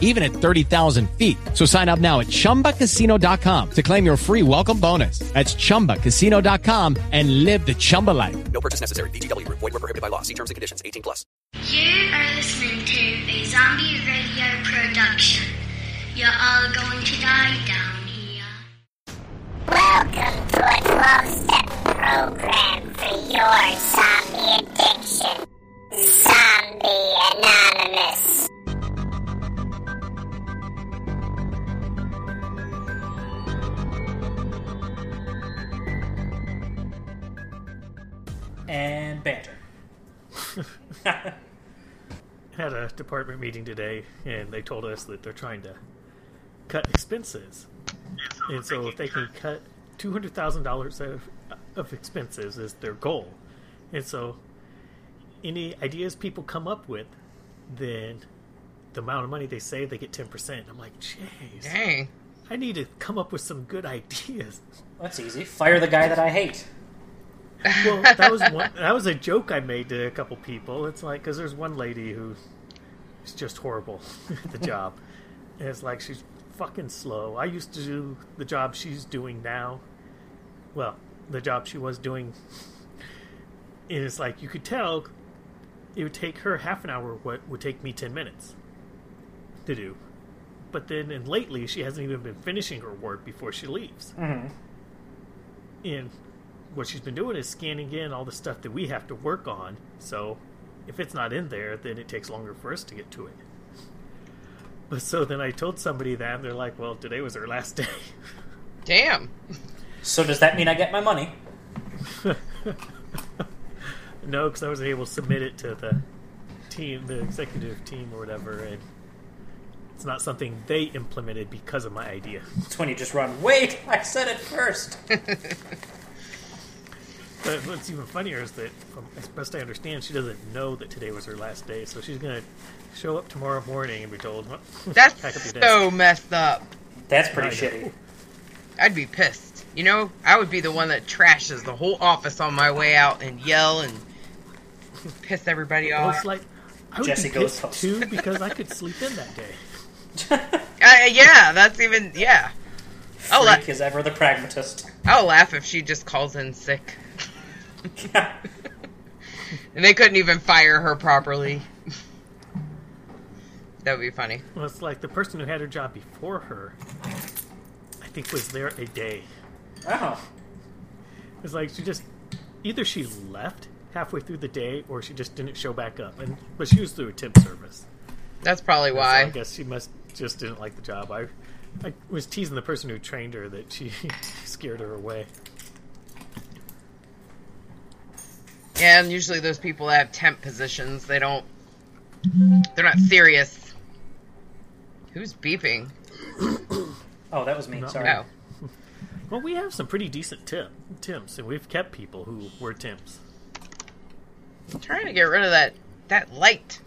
even at 30,000 feet. So sign up now at ChumbaCasino.com to claim your free welcome bonus. That's ChumbaCasino.com and live the Chumba life. No purchase necessary. VGW Group. Void were prohibited by law. See terms and conditions. 18 plus. You are listening to a zombie radio production. You're all going to die down here. Welcome to a 12 step program for your zombie addiction. Zombie Anonymous. And banter. had a department meeting today, and they told us that they're trying to cut expenses, and so if they can cut two hundred thousand dollars of of expenses is their goal, and so any ideas people come up with, then the amount of money they save, they get ten percent. I'm like, jeez, Dang. I need to come up with some good ideas. That's easy. Fire the guy that I hate. Well, that was one, that was a joke I made to a couple people. It's like because there's one lady who is just horrible at the job, and it's like she's fucking slow. I used to do the job she's doing now. Well, the job she was doing, and it's like you could tell it would take her half an hour what would take me ten minutes to do. But then, and lately, she hasn't even been finishing her work before she leaves. Mm-hmm. And what she's been doing is scanning in all the stuff that we have to work on. So if it's not in there, then it takes longer for us to get to it. But so then I told somebody that, and they're like, "Well, today was her last day." Damn. So does that mean I get my money? no, because I was able to submit it to the team, the executive team, or whatever, and it's not something they implemented because of my idea. It's when you just run. Wait, I said it first. But what's even funnier is that, from as best I understand, she doesn't know that today was her last day, so she's gonna show up tomorrow morning and be told, That's pack up your so messed up. That's pretty I know. shitty. I'd be pissed. You know, I would be the one that trashes the whole office on my way out and yell and piss everybody Well, off. it's like I would Jessie be goes pissed too because I could sleep in that day. Uh, yeah, that's even yeah. I'll, la- is ever the pragmatist. I'll laugh if she just calls in sick and they couldn't even fire her properly. that would be funny. Well, it's like the person who had her job before her, I think, was there a day. oh, It's like she just either she left halfway through the day or she just didn't show back up. And but she was through a temp service. That's probably So I guess she must just didn't like the job. I, I was teasing the person who trained her that she scared her away. Yeah, and usually those people that have temp positions, they don't. They're not serious. Who's beeping? oh, that was me. Not Sorry. Oh, Well, we have some pretty decent temp, temps, and we've kept people who were temps. I'm trying to get rid of that that light.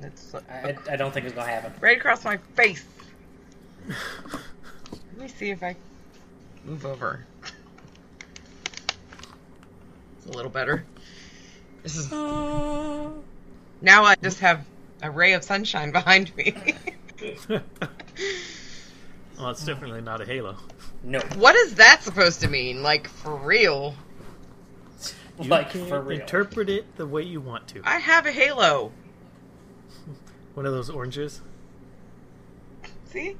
That's uh, I, I don't think it's gonna happen. right across my face. Let me see if I move over. It's a little better. This is now I just have a ray of sunshine behind me. Well, it's definitely not a halo. No, what is that supposed to mean? Like for real? You like can for real. interpret it the way you want to. I have a halo. One of those oranges. See?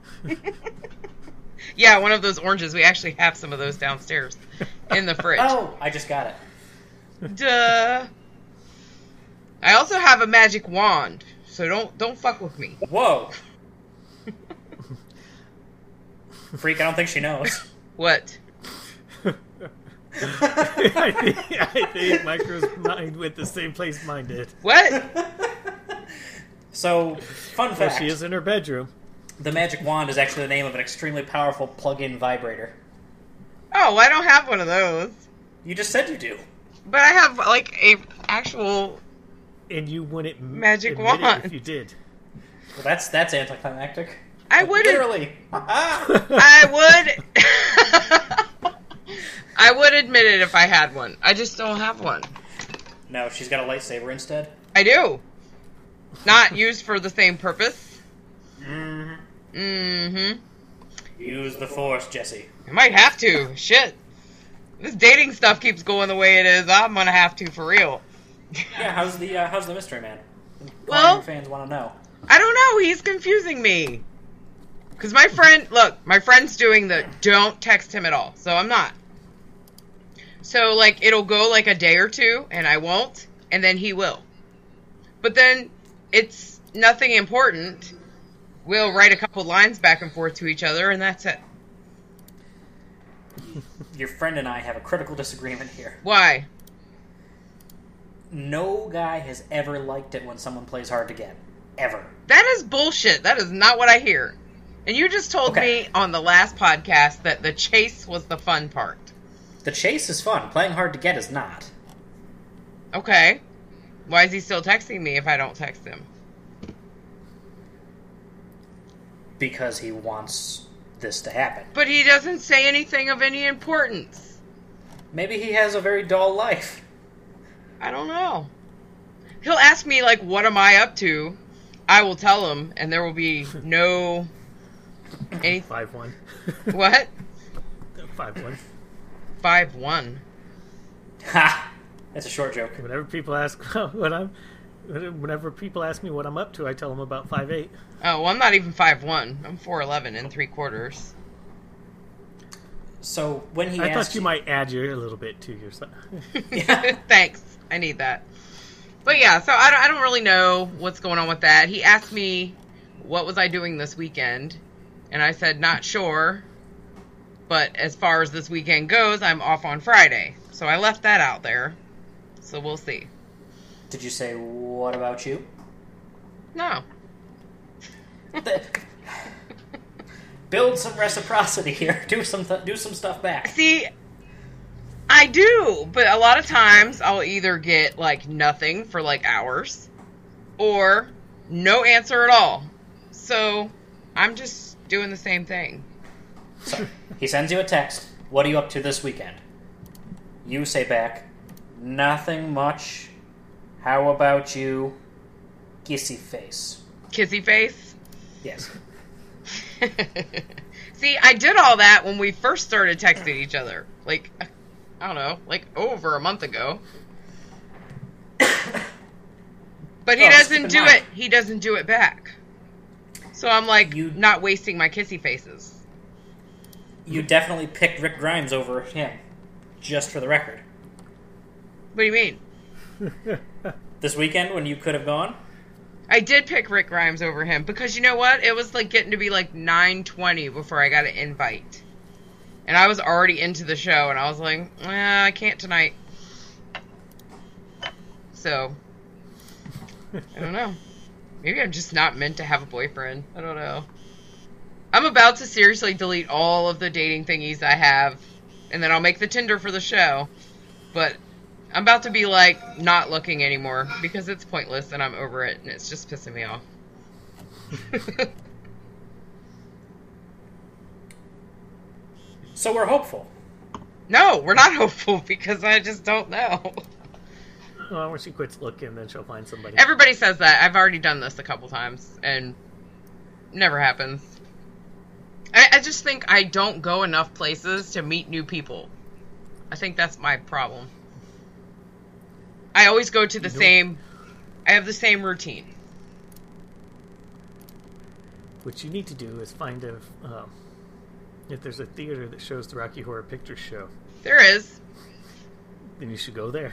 yeah, one of those oranges. We actually have some of those downstairs in the fridge. oh, I just got it. Duh. I also have a magic wand, so don't don't fuck with me. Whoa. Freak, I don't think she knows. What? I think, I think Micro's mind went the same place mine did. What? So, fun Well, fact: she is in her bedroom. the magic wand is actually the name of an extremely powerful plug-in vibrator. Oh, I don't have one of those. You just said you do. But I have like a actual and you wouldn't Magic admit it wand. if you did. Well, that's that's anticlimactic. I would Literally. I would I would admit it if I had one. I just don't have one. no, she's got a lightsaber instead. I do. Not used for the same purpose. Mm-hmm. Mm-hmm. Use the force, Jessie. I might have to. Shit. This dating stuff keeps going the way it is. I'm gonna have to for real. Yeah, how's the uh, how's the mystery man? Well- fans want to know. I don't know. He's confusing me. Cause my friend, look, my friend's doing the don't text him at all, so I'm not. So like it'll go like a day or two, and I won't, and then he will. But then it's nothing important. We'll write a couple lines back and forth to each other, and that's it. Your friend and I have a critical disagreement here. Why? No guy has ever liked it when someone plays hard to get. Ever. That is bullshit. That is not what I hear. And you just told Okay. me on the last podcast that the chase was the fun part. The chase is fun. Playing hard to get is not. Okay. Why is he still texting me if I don't text him? Because he wants this to happen. But he doesn't say anything of any importance. Maybe he has a very dull life. I don't know. He'll ask me like what am I up to? I will tell him and there will be no any Five one. what? Five one. 5 1. Ha! That's a short joke. Whenever people ask what I'm, whenever people ask me what I'm up to, I tell them about five eight. Oh, well, I'm not even 5 1. I'm 4'11 and 3 quarters. So when he I asked thought you might add your a little bit to yourself. stuff. Thanks. I need that. But yeah, so I don't, I don't really know what's going on with that. He asked me what was I doing this weekend, and I said not sure. But as far as this weekend goes, I'm off on Friday, so I left that out there. So we'll see. Did you say what about you? No, Build some reciprocity here. Do some th- do some stuff back. see, I do, but a lot of times I'll either get like nothing for like hours, or no answer at all. So I'm just doing the same thing. So he sends you a text. What are you up to this weekend? You say back, nothing much. How about you? Kissy face. Kissy face. Yes. See, I did all that when we first started texting each other. Like, I don't know, like over a month ago. But he Oh, doesn't do it. He doesn't do it back. So I'm like, You- not wasting my kissy faces. You definitely picked Rick Grimes over him. Just for the record. What do you mean? This weekend when you could have gone? I did pick Rick Grimes over him because you know what? It was like getting to be like 9:20 before I got an invite, and I was already into the show, and I was like, eh, I can't tonight. So, I don't know. Maybe I'm just not meant to have a boyfriend. I don't know. I'm about to seriously delete all of the dating thingies I have, and then I'll make the Tinder for the show. But I'm about to be like not looking anymore because it's pointless and I'm over it and it's just pissing me off. So we're hopeful. no, we're not hopeful because I just don't know. Well, when she quits looking, then she'll find somebody. Everybody says that. I've already done this a couple times and never happens. I, I just think I don't go enough places to meet new people. I think that's my problem. I always go to the You same. I have the same routine. What you need to do is find a um, if there's a theater that shows the Rocky Horror Picture Show, There is. then you should go there.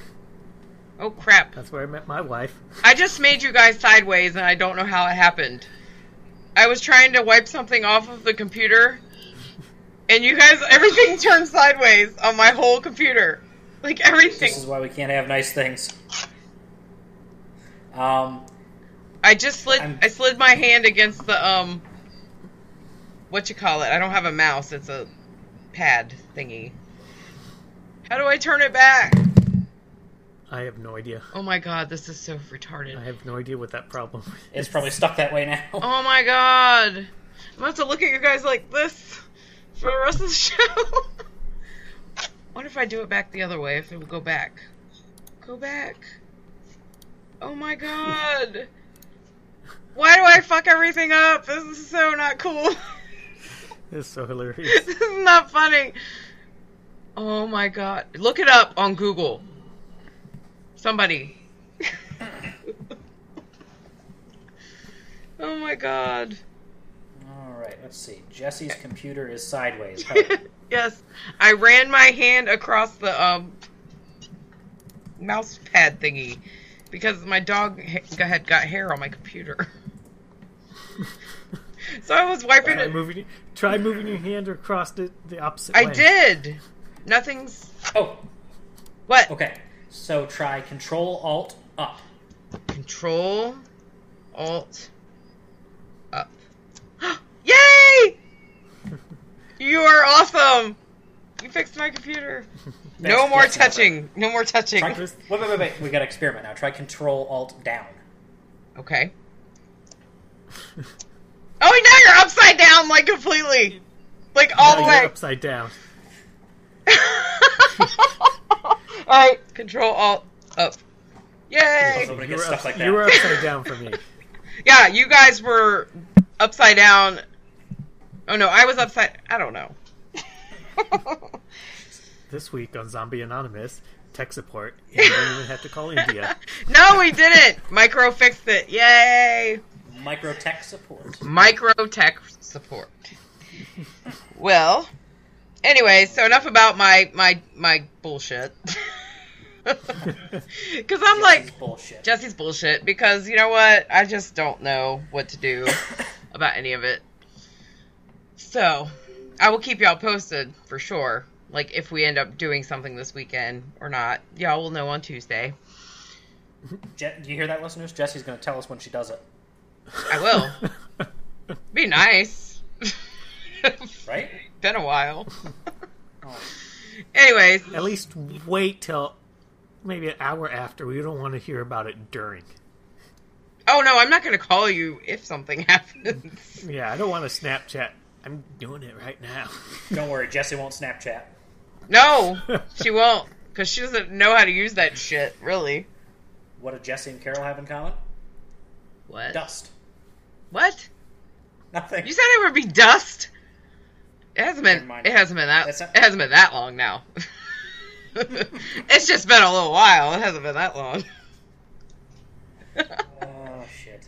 Oh crap. That's where I met my wife. I just made you guys sideways, and I don't know how it happened. I was trying to wipe something off of the computer, and you guys, everything turned sideways on my whole computer. Like everything. This is why we can't have nice things. Um, I just slid. I'm- I slid my hand against the um. What you call it? I don't have a mouse. It's a pad thingy. How do I turn it back? I have no idea. Oh my god, this is so retarded. I have no idea what that problem is. It's probably stuck that way now. Oh my god. I'm gonna have to look at you guys like this for the rest of the show. what if I do it back the other way? If it would go back. Go back. Oh my god. Why do I fuck everything up? This is so not cool. It's so hilarious. this is not funny. Oh my god. Look it up on Google. Somebody. oh my god. All right, let's see. Jessie's computer is sideways. yes. I ran my hand across the um mouse pad thingy because my dog had got hair on my computer. so I was wiping it. moving, try moving your hand across the, the opposite I way. did. Nothing's oh, what? okay. So try Control Alt Up. Control Alt up. Yay! you are awesome. You fixed my computer. no That's- more that's not touching. No more touching. Try, wait, wait, wait, wait. We got to experiment now. Try Control Alt Down. Okay. Oh, now you're upside down, like completely, like all Now the you're way. upside down. all right, Control Alt up. Yay! You were, stuff ups- like that. you were upside down for me. Yeah, you guys were upside down. Oh no, I was upside. I don't know. This week on Zombie Anonymous, tech support, and you don't even have to call India. no, we didn't. Micro fixed it. Yay! Micro Tech Support. Micro tech support. well, anyway, so enough about my my my bullshit. Because I'm like Jessie's bullshit. Jessie's bullshit. Because you know what? I just don't know what to do about any of it. So I will keep y'all posted for sure. Like if we end up doing something this weekend or not, y'all will know on Tuesday. Je- do you hear that, listeners? Jessie's going to tell us when she does it, I will. Be nice. right? Been a while. Oh. Anyways, At least wait till maybe an hour after. We don't want to hear about it during. oh no, I'm not going to call you if something happens. Yeah, I don't want to Snapchat. I'm doing it right now. Don't worry, Jessie won't Snapchat. No, she won't, because she doesn't know how to use that shit. Really? What do Jessie and Carol have in common? What? Dust. What? Nothing. You said it would be dust. It hasn't been. It hasn't been that. That's not- It hasn't been that long now. it's just been a little while. It hasn't been that long. Oh, shit.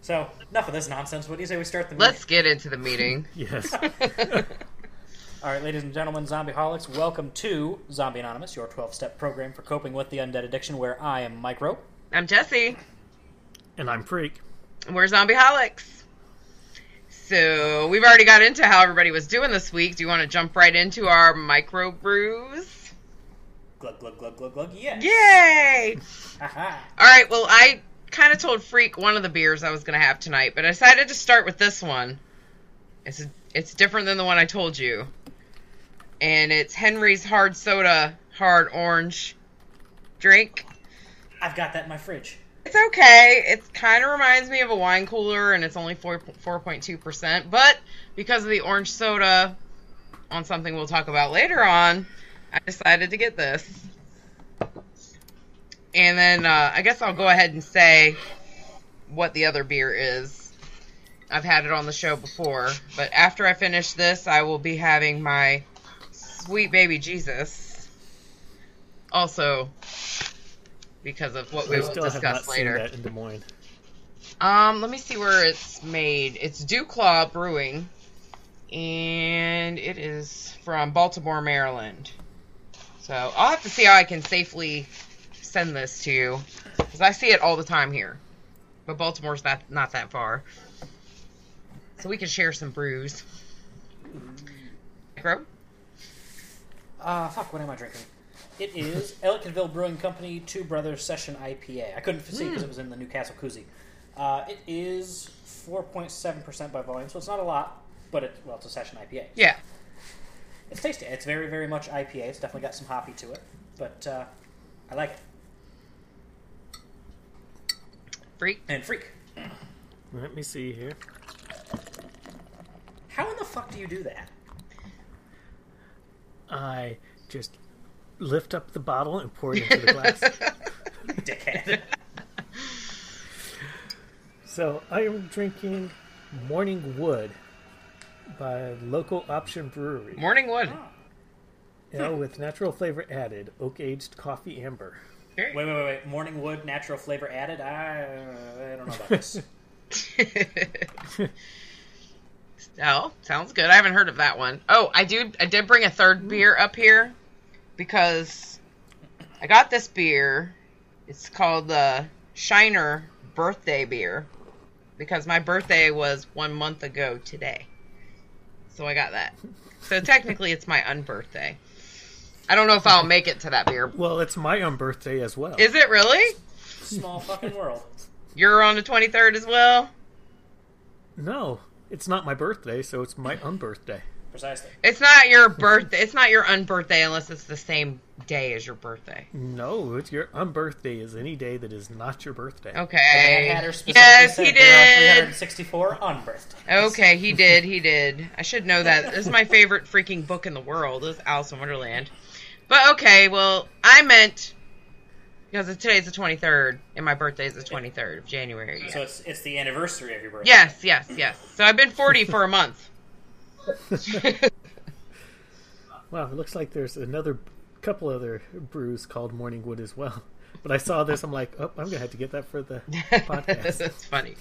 So, enough of this nonsense. What do you say we start the Meeting? Let's get into the meeting. Yes. All right, ladies and gentlemen, Zombieholics, welcome to Zombie Anonymous, your 12 step program for coping with the undead addiction, where I am Micro. I'm Jessie. and I'm Freak. We're Zombieholics. So we've already got into how everybody was doing this week. Do you want to jump right into our micro brews? Glug, glug, glug, glug, glug, yes. Yay! All right. Well, I kind of told Freak one of the beers I was going to have tonight, but I decided to start with this one. It's it's different than the one I told you, and it's Henry's Hard Soda Hard Orange drink. I've got that in my fridge. It's okay. It kind of reminds me of a wine cooler, and it's only four four point two percent. But because of the orange soda, on something we'll talk about later on, I decided to get this. And then uh, I guess I'll go ahead and say what the other beer is. I've had it on the show before, but after I finish this, I will be having my sweet baby Jesus. Also, because of what we I will still have not discuss seen later. that in Des Moines. Um, let me see where it's made. It's DuClaw Brewing, and it is from Baltimore, Maryland. So I'll have to see how I can safely send this to you, because I see it all the time here. But Baltimore's not not that far, so we can share some brews. Micro? Uh, fuck, what am I drinking? It is Ellicottville Brewing Company Two Brothers Session IPA. I couldn't see because it was in the Newcastle koozie. Uh, it is 4.7% by volume, so it's not a lot, but it, well, it's a session IPA. Yeah. It's tasty. It's very, very much IPA. It's definitely got some hoppy to it, but uh, I like it. Freak. and Freak. Let me see here. How in the fuck do you do that? I just lift up the bottle and pour it into the glass. Dickhead. so I am drinking Morning Wood by Local Option Brewery. Morning Wood. Oh. You know, with natural flavor added, oak aged coffee amber. wait, wait, wait, wait. Morning wood, natural flavor added. I, I don't know about this. oh, sounds good. I haven't heard of that one. Oh, I do. I did bring a third hmm. beer up here because I got this beer. It's called the Shiner Birthday Beer because my birthday was one month ago today. So I got that. So technically, it's my unbirthday. I don't know if I'll make it to that beer. Well, it's my own birthday as well. Is it really? Small fucking world. You're on the 23rd as well? no, it's not my birthday, so it's my unbirthday. Precisely. It's not your birthday. It's not your unbirthday unless it's the same day as your birthday. No, it's your unbirthday is any day that is not your birthday. Okay. Mad Hatter Yes, he did. 364 on. Okay, he did. He did. I should know that. This is my favorite freaking book in the world. Is Alice in Wonderland. But okay, well, I meant because today's the 23rd and my birthday is the 23rd of January. So it's it's the anniversary of your birthday. Yes, yes, yes. So I've been 40 for a month. Wow, it looks like there's another couple other brews called Morning Wood as well. But I saw this, I'm like, oh, I'm gonna have to get that for the podcast. That's funny.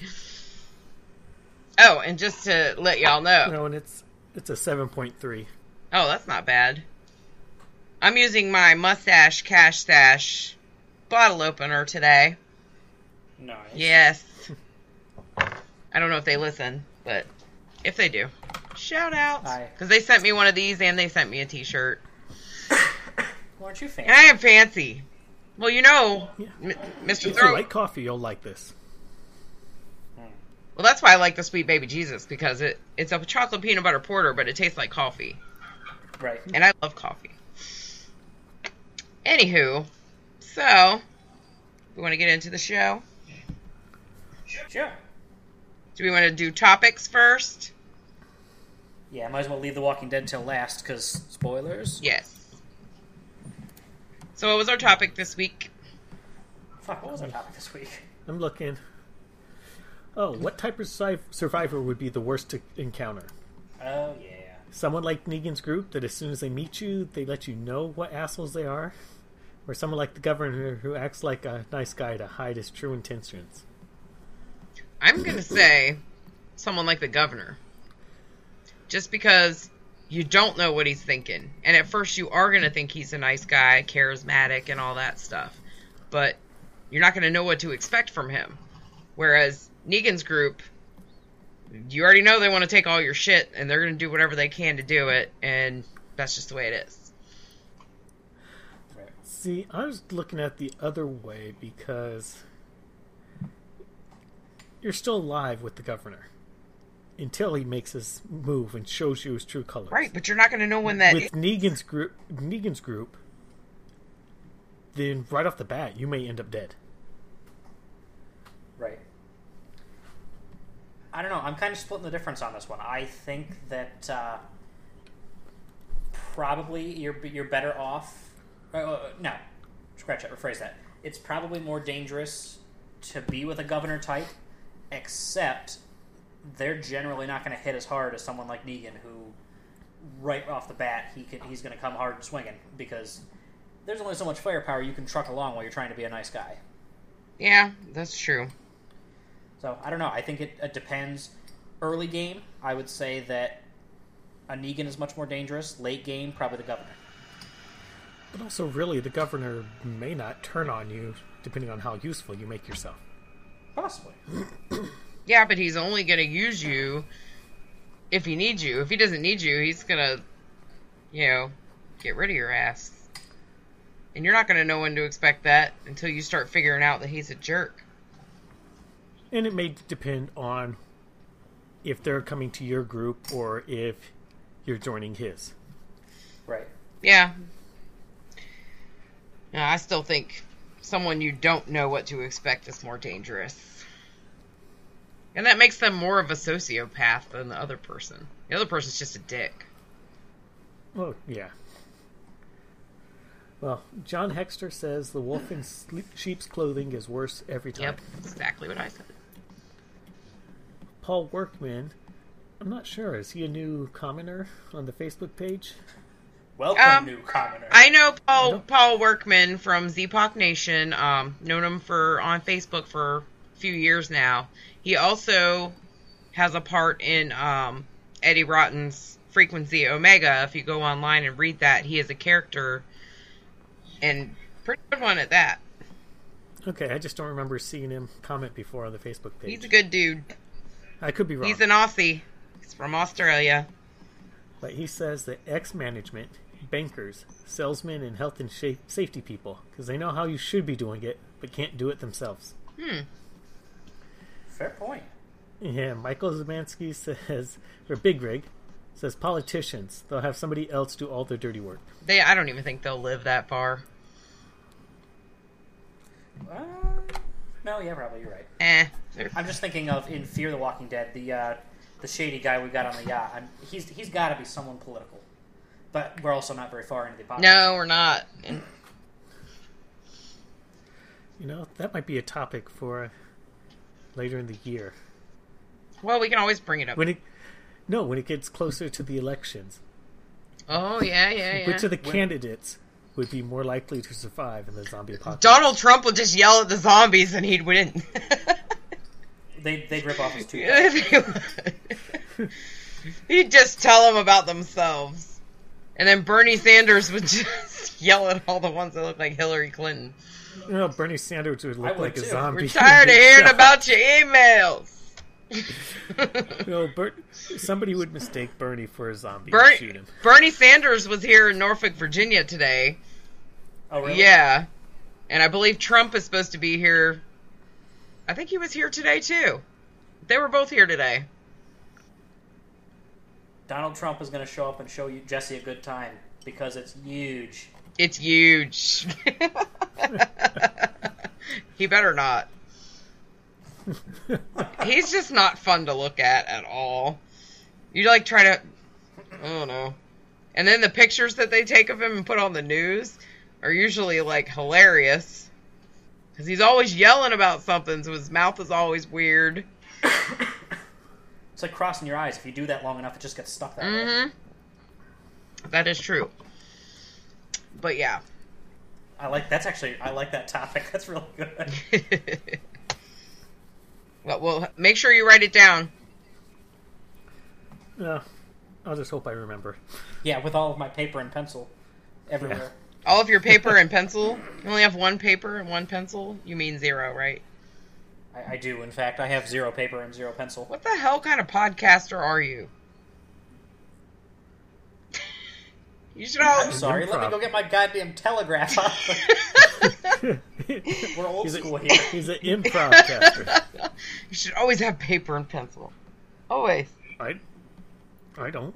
Oh, and just to let y'all know, no, and it's it's a seven point three. Oh, that's not bad. I'm using my mustache cash stash bottle opener today. Nice. Yes. I don't know if they listen, but if they do, shout out. Because they sent me one of these and they sent me a t shirt. Aren't you And fancy? I am fancy. Well, you know, M- Mr. If you like coffee, you'll like this. Well, that's why I like the Sweet Baby Jesus because it it's a chocolate peanut butter porter, but it tastes like coffee. Right. and I love coffee. Anywho, so we want to get into the show. Sure. Do we want to do topics first? Yeah, might as well leave The Walking Dead till last, because spoilers. Yes. So, what was our topic this week? Fuck, what was our topic this week? I'm looking. Oh, what type of survivor would be the worst to encounter? Oh, yeah. Someone like Negan's group that as soon as they meet you, they let you know what assholes they are? Or someone like the governor who acts like a nice guy to hide his true intentions? I'm going to say someone like the governor. Just because you don't know what he's thinking. And at first, you are going to think he's a nice guy, charismatic, and all that stuff. But you're not going to know what to expect from him. Whereas Negan's group, you already know they want to take all your shit, and they're going to do whatever they can to do it, and that's just the way it is. See, I was looking at the other way because you're still alive with the governor until he makes his move and shows you his true colors. Right, but you're not going to know when that with is. Negan's group, Negan's group, then right off the bat, you may end up dead. Right. I don't know. I'm kind of splitting the difference on this one. I think that uh, probably you're you're better off. Uh, uh, no, scratch that. Rephrase that. It's probably more dangerous to be with a governor type, except they're generally not going to hit as hard as someone like Negan, who right off the bat he can he's going to come hard swinging because there's only so much firepower you can truck along while you're trying to be a nice guy. Yeah, that's true. So I don't know. I think it, it depends. Early game, I would say that a Negan is much more dangerous. Late game, probably the governor. But also, really, the governor may not turn on you depending on how useful you make yourself. Possibly. Yeah, but he's only going to use you if he needs you. If he doesn't need you, he's going to, you know, get rid of your ass. And you're not going to know when to expect that until you start figuring out that he's a jerk. And it may depend on if they're coming to your group or if you're joining his. Right. Yeah. No, I still think someone you don't know what to expect is more dangerous. And that makes them more of a sociopath than the other person. The other person's just a dick. Oh, yeah. Well, John Hexter says the wolf in sheep's clothing is worse every time. Yep, exactly what I said. Paul Workman, I'm not sure. Is he a new commenter on the Facebook page? Welcome, Um, new commoner. I know Paul Paul Workman from Zepoc Nation. Um, known him for on Facebook for a few years now. He also has a part in um, Eddie Rotten's Frequency Omega. If you go online and read that, he is a character, and pretty good one at that. Okay, I just don't remember seeing him comment before on the Facebook page. He's a good dude. I could be wrong. He's an Aussie. He's from Australia. But he says that ex management, bankers, salesmen, and health and safety people, because they know how you should be doing it, but can't do it themselves. Fair point. Yeah, Michael Zamansky says, or Big Rig, says politicians, they'll have somebody else do all their dirty work. They, I don't even think they'll live that far. Uh, no, yeah, probably you're right. Eh. I'm just thinking of in Fear the Walking Dead, the uh, the shady guy we got on the yacht. I'm, he's he's got to be someone political, but we're also not very far into the podcast. No, we're not. You know, that might be a topic for later in the year. Well, we can always bring it up. When it, no, when it gets closer to the elections, Oh yeah, yeah, yeah. which of the candidates would be more likely to survive in the zombie apocalypse? Donald Trump would just yell at the zombies and he'd win. They they'd rip off his tooth. he'd just tell them about themselves, and then Bernie Sanders would just yell at all the ones that look like Hillary Clinton. You know, Bernie Sanders would look would like a too. zombie. We're tired of hearing about your emails. You know, Ber- somebody would mistake Bernie for a zombie and shoot Bernie, him. Bernie Sanders was here in Norfolk, Virginia today. Oh really? Yeah. And I believe Trump is supposed to be here. I think he was here today too. They were both here today. Donald Trump is going to show up and show you Jessie a good time because it's huge. It's huge. he better not. He's just not fun to look at at all. You like try to I don't know. And then the pictures that they take of him and put on the news are usually like hilarious. Cuz he's always yelling about something, so his mouth is always weird. It's like crossing your eyes. If you do that long enough, it just gets stuck that way. Mhm. That is true. But yeah. I like that's actually I like that topic. That's really good. well, well, make sure you write it down. Yeah, I'll just hope I remember. yeah, with all of my paper and pencil everywhere. All of your paper and pencil. You only have one paper and one pencil. You mean zero, right? I, I do. In fact, I have zero paper and zero pencil. What the hell kind of podcaster are you? You should all. I'm sorry. Let me go get my goddamn telegraph out. We're old He's a- school here. He's an improv caster. You should always have paper and pencil. Always. I, I don't.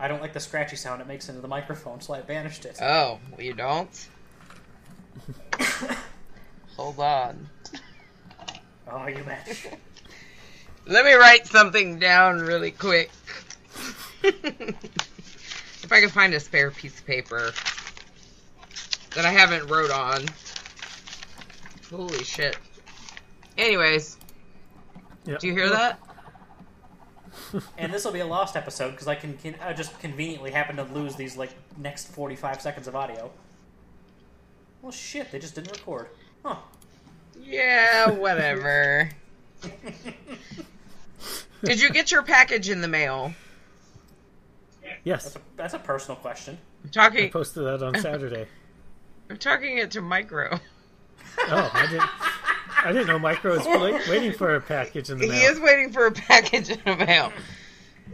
I don't like the scratchy sound it makes into the microphone, so I banished it. Oh, well, you don't. Hold on. Oh, you bet. Let me write something down really quick. If I can find a spare piece of paper that I haven't wrote on. Holy shit. Anyways, Yeah. do you hear that? And this will be a lost episode because I can, can I just conveniently happen to lose these like next 45 seconds of audio. Well, shit, they just didn't record. Huh. Yeah, whatever. Did you get your package in the mail? Yes, That's a, that's a personal question. I'm I talking posted that on Saturday. I'm talking it to Micro. Oh, I didn't. I didn't know Micro was wait, waiting for a package in the mail. He is waiting for a package in the mail.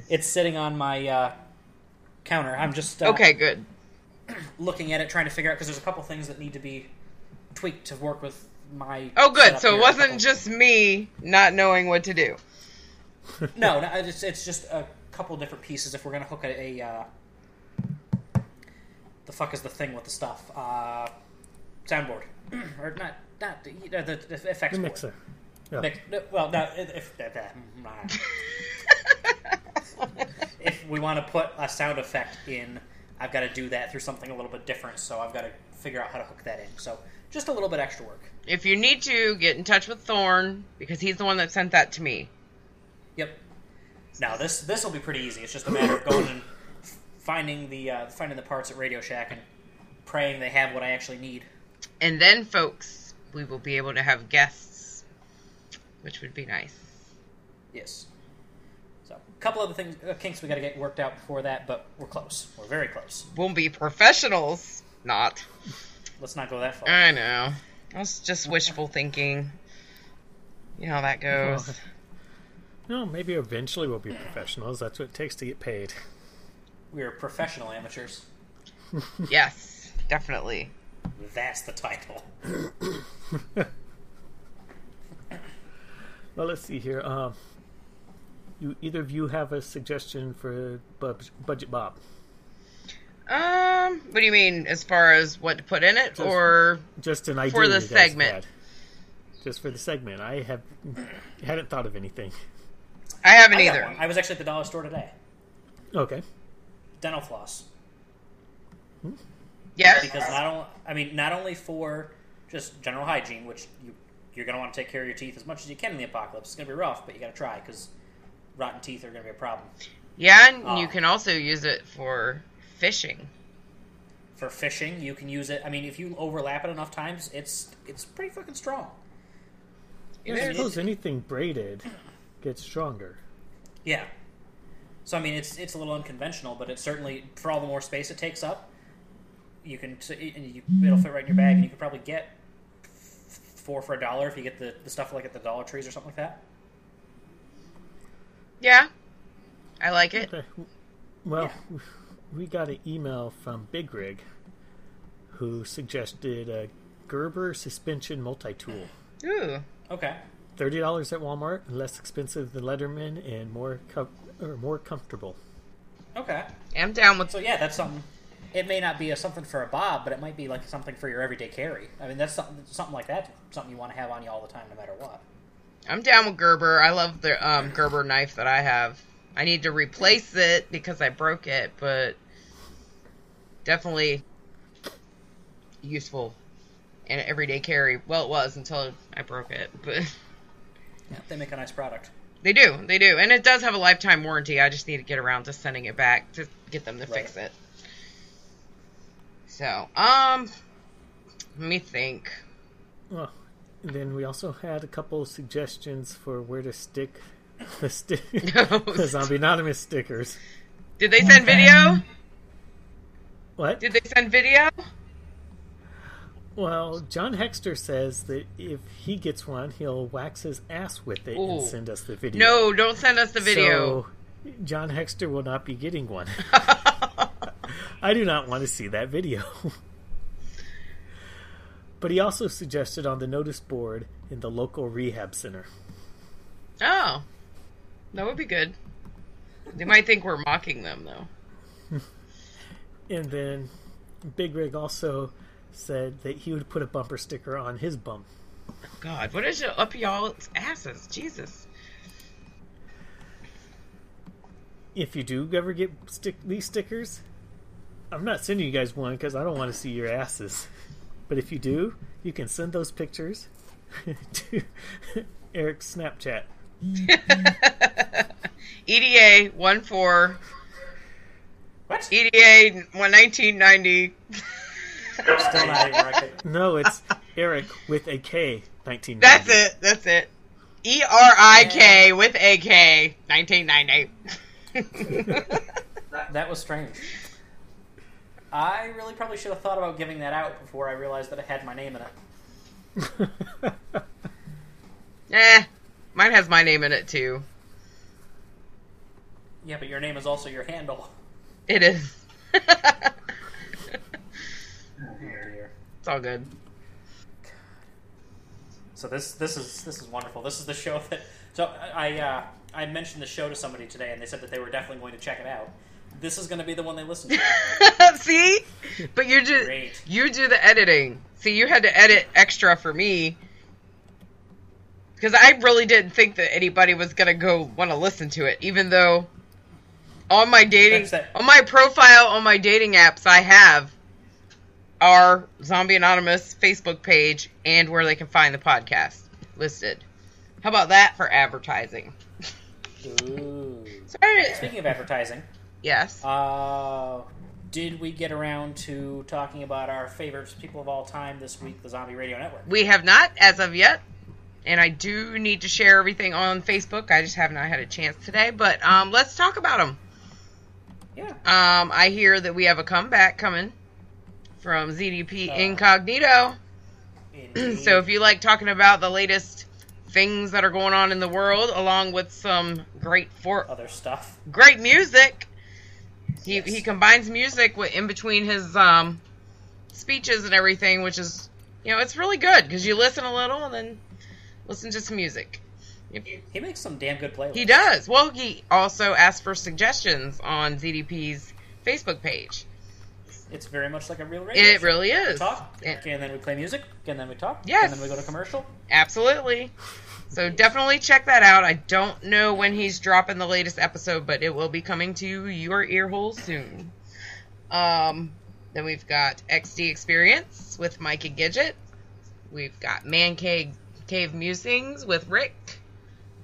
It's sitting on my uh, counter. I'm just uh, Okay, good. looking at it, trying to figure out because there's a couple things that need to be tweaked to work with my. Oh, good. So it wasn't couple- just me not knowing what to do. No, no, it's, it's just a couple different pieces. If we're gonna hook a, a uh, the fuck is the thing with the stuff? Uh, soundboard or not? Not the, the, the effects The board. mixer. Yeah. Mix, no, well, no, if, if, that- that- if we want to put a sound effect in, I've got to do that through something a little bit different. So I've got to figure out how to hook that in. So just a little bit extra work. If you need to, get in touch with Thorn because he's the one that sent that to me. Yep. Now this this will be pretty easy. It's just a matter of going and finding the uh, finding the parts at Radio Shack and praying they have what I actually need. And then, folks, we will be able to have guests, which would be nice. Yes. So a couple other things, uh, kinks we got to get worked out before that, but we're close. We're very close. We'll be professionals. Not. Let's not go that far. I know. That's just wishful thinking. You know how that goes. Well, No, maybe eventually we'll be professionals. That's what it takes to get paid. We are professional amateurs. yes, definitely. That's the title. Well, let's see here. Um, you either of you have a suggestion for Bub- Budget Bob? Um, what do you mean as far as what to put in it, Just- or Just an idea For the segment. had. Just for the segment. I have hadn't thought of anything. I haven't I either. one. I was actually at the dollar store today. Okay. Dental floss. Yes. because not only I mean not only for just general hygiene, which you you're going to want to take care of your teeth as much as you can in the apocalypse. It's going to be rough, but you got to try because rotten teeth are going to be a problem. Yeah, and uh, you Oh. can also use it for fishing. For fishing, you can use it. I mean, if you overlap it enough times, it's it's pretty fucking strong. Yeah, I suppose anything braided gets stronger. Yeah. So I mean, it's it's a little unconventional, but it's certainly for all the more space it takes up, you can so it- and you, it'll fit right in your bag, and you could probably get f- four for a dollar if you get the, the stuff like at the Dollar Trees or something like that. Yeah, I like it. Okay. Well, we got an email from Big Rig who suggested a Gerber suspension multi tool. Ooh, Okay. Thirty dollars at Walmart, less expensive than Leatherman, and more com- or more comfortable. Okay. I'm down with. So yeah, that's something. It may not be a something for a bob, but it might be like something for your everyday carry. I mean, that's something something like that. Something you want to have on you all the time, no matter what. I'm down with Gerber. I love the um, Gerber knife that I have. I need to replace it because I broke it, but definitely useful and everyday carry. Well, it was until I broke it, but Yeah, they make a nice product. they do, they do, and it does have a lifetime warranty. I just need to get around to sending it back to get them to fix it. So, um, let me think. Well, and then we also had a couple suggestions for where to stick the stick the zombie anonymous stickers. Did they send video? What? Did they send video? Well, John Hexter says that if he gets one, he'll wax his ass with it and send us the video. No, don't send us the video. So, John Hexter will not be getting one. I do not want to see that video. but he also suggested on the notice board in the local rehab center. Oh, that would be good. They might think we're mocking them, though. And then Big Rig also said that he would put a bumper sticker on his bum. God, what is it up y'all's asses? Jesus. If you do ever get stick these stickers, I'm not sending you guys one because I don't want to see your asses. But if you do, you can send those pictures to Eric's Snapchat. EDA one four. What? EDA one nineteen ninety. Still not even right. No, it's Eric with a K. Nineteen. That's it. That's it. E R I K with A K nineteen ninety. That, that was strange. I really probably should have thought about giving that out before I realized that it had my name in it. Eh, mine has my name in it too. Yeah, but your name is also your handle. It is. It's Oh dear. all good. So this this is this is wonderful. This is the show that. So I uh, I mentioned the show to somebody today, and they said that they were definitely going to check it out. This is going to be the one they listen to. See, but you do Great. you do the editing. See, you had to edit extra for me because I really didn't think that anybody was gonna go want to listen to it, even though on my dating, on my profile, on my dating apps, I have our Zombie Anonymous Facebook page and where they can find the podcast listed. How about that for advertising? Ooh. Sorry. Speaking of advertising, Yes. uh, did we get around to talking about our favorite people of all time this week, the Zombie Radio Network? We have not as of yet, and I do need to share everything on Facebook. I just have not had a chance today, but um, let's talk about them. Yeah. Um, I hear that we have a comeback coming from ZDP Uh. Incognito. So if you like talking about the latest things that are going on in the world, along with some great for other stuff. great music, he Yes. he combines music with in between his um speeches and everything, which is you know it's really good because you listen a little and then listen to some music. He makes some damn good playlists. He does. Well, he also asked for suggestions on ZDP's Facebook page. It's very much like a real radio. It show. really We is. talk, And- and then we play music, and then we talk, Yes. and then we go to commercial. Absolutely. So definitely check that out. I don't know when he's dropping the latest episode, but it will be coming to your ear hole soon. Um, then we've got XD Experience with Mike and Gidget. We've got Man Cave, Cave Musings with Rick.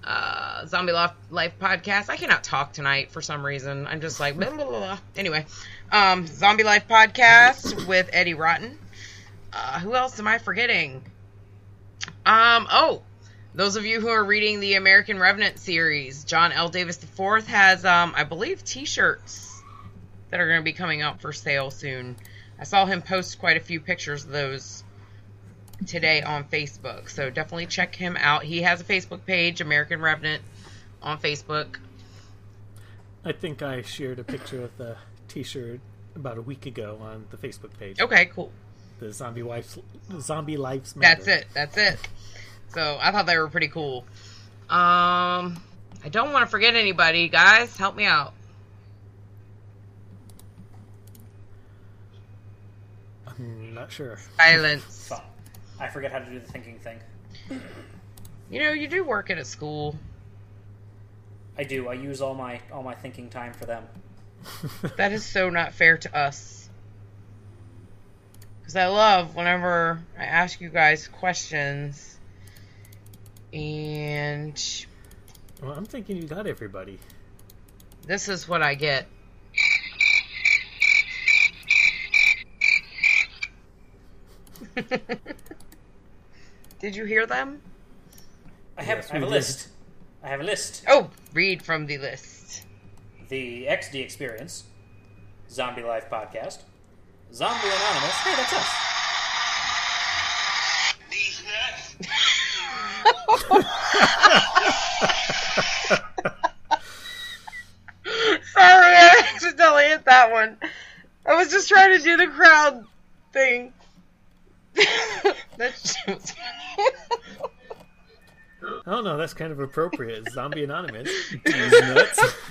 Uh, Zombie Life, Life Podcast. I cannot talk tonight for some reason. I'm just like blah, blah, blah. Anyway, um, Zombie Life Podcast with Eddie Rotten. Uh, who else am I forgetting? Um, oh, those of you who are reading the American Revenant series, John L. Davis IV has, um, I believe, T-shirts that are going to be coming out for sale soon. I saw him post quite a few pictures of those today on Facebook, so definitely check him out. He has a Facebook page, American Revenant, on Facebook. I think I shared a picture of the T-shirt about a week ago on the Facebook page. Okay, cool. The zombie wives, zombie lives matter. That's it. That's it. So I thought they were pretty cool. Um, I don't want to forget anybody, guys. Help me out. I'm not sure. Silence. I forget how to do the thinking thing. You know, you do work at a school. I do. I use all my all my thinking time for them. That is so not fair to us. Because I love whenever I ask you guys questions. And Well, I'm thinking you got everybody. this is what I get. Did you hear them? I have Yes, I have a did. list. I have a list. Oh, read from the list. The XD Experience, Zombie Life Podcast, Zombie Anonymous. Hey, that's us. Sorry, I accidentally hit that one. I was just trying to do the crowd thing. that Oh, shit was I don't know. That's kind of appropriate. Zombie Anonymous. These nuts.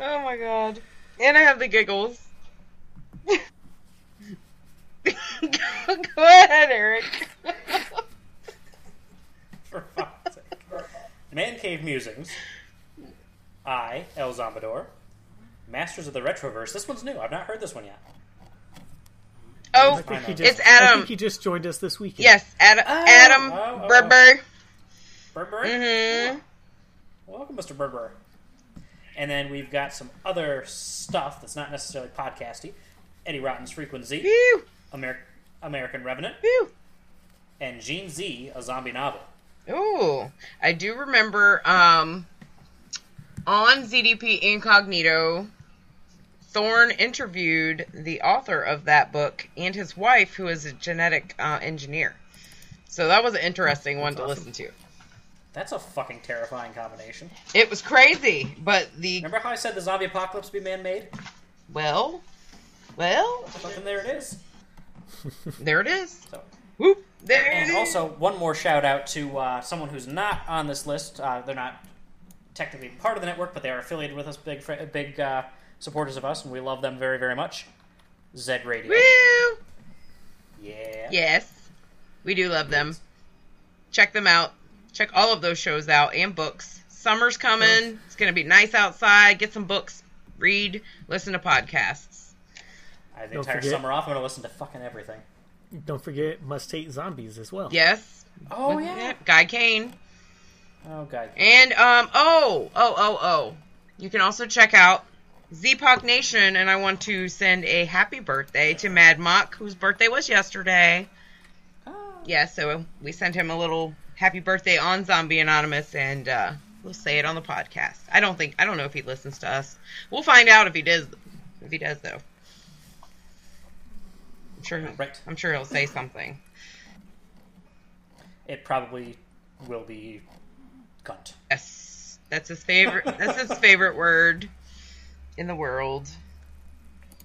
oh my god. And I have the giggles. go, go ahead, Eric. For fuck's sake. Man Cave Musings. I, El Zombador. Masters of the Retroverse. This one's new. I've not heard this one yet. Oh, I think he It's just, It's Adam. I think he just joined us this weekend. yes, Adam. Adam oh, oh. Berber. Burberry? Mm-hmm. Welcome, Mr. Burber. And then we've got some other stuff that's not necessarily podcasty. Eddie Rotten's Frequency, Phew, Amer- American Revenant, phew. and Gene Z, a zombie novel. Ooh, I do remember um, on ZDP Incognito, Thorne interviewed the author of that book and his wife, who is a genetic uh, engineer. So that was an interesting one to awesome. listen to. That's a fucking terrifying combination. It was crazy, but the Remember how I said the zombie apocalypse would be man-made? well, well, Fucking there it is. there it is. So, Whoop, there it and is. also, one more shout out to uh, someone who's not on this list. Uh, they're not technically part of the network, but they are affiliated with us, big, big uh, supporters of us, and we love them very, very much. Zed Radio. Woo! Yeah. Yes, we do love them. check them out. Check all of those shows out and books. Summer's coming. It's gonna be nice outside. Get some books, read, listen to podcasts. I have the Don't entire forget- summer off. I'm going to listen to fucking everything. Don't forget Must Hate Zombies as well. Yes. Oh, yeah Guy Kane. Oh, God. And um oh oh oh oh, you can also check out Zpoc Nation, and I want to send a happy birthday to Mad Mock, whose birthday was yesterday. Oh. Yeah, so we sent him a little happy birthday on Zombie Anonymous, and uh, we'll say it on the podcast. I don't think I don't know if he listens to us. We'll find out if he does. If he does, though, I'm sure. He'll, Right. I'm sure he'll say something. It probably will be cunt. Yes, that's his favorite. that's his favorite word in the world.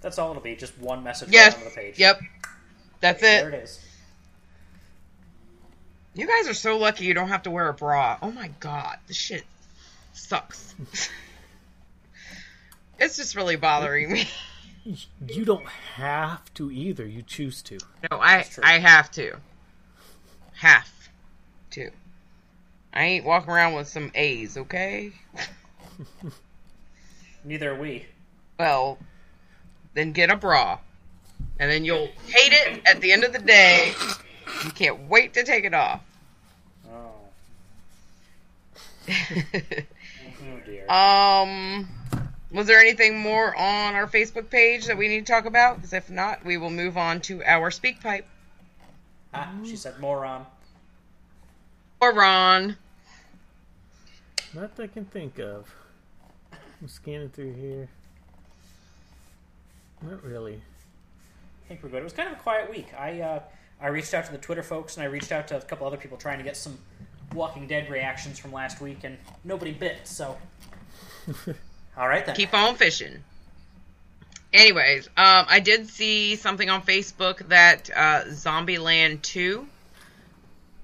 That's all it'll be. Just one message Yes. right on the page. Yep. That's There it. it is. You guys are so lucky you don't have to wear a bra. Oh my god, this shit sucks. it's just really bothering me. You don't have to either. You choose to. No, I. I have to. Have to. I ain't walking around with some A's, okay? Neither are we. Well, then get a bra. And then you'll hate it at the end of the day. You can't wait to take it off. Oh. Oh, dear. Um, was there anything more on our Facebook page that we need to talk about? Because if not, we will move on to our speak pipe. ah, she said moron. Moron. Ron. Not that I can think of. I'm scanning through here. Not really. I think we're good. It was kind of a quiet week. I uh, I reached out to the Twitter folks and I reached out to a couple other people trying to get some Walking Dead reactions from last week, and nobody bit. So, all right then. Keep on fishing. Anyways, um, I did see something on Facebook that uh, Zombieland 2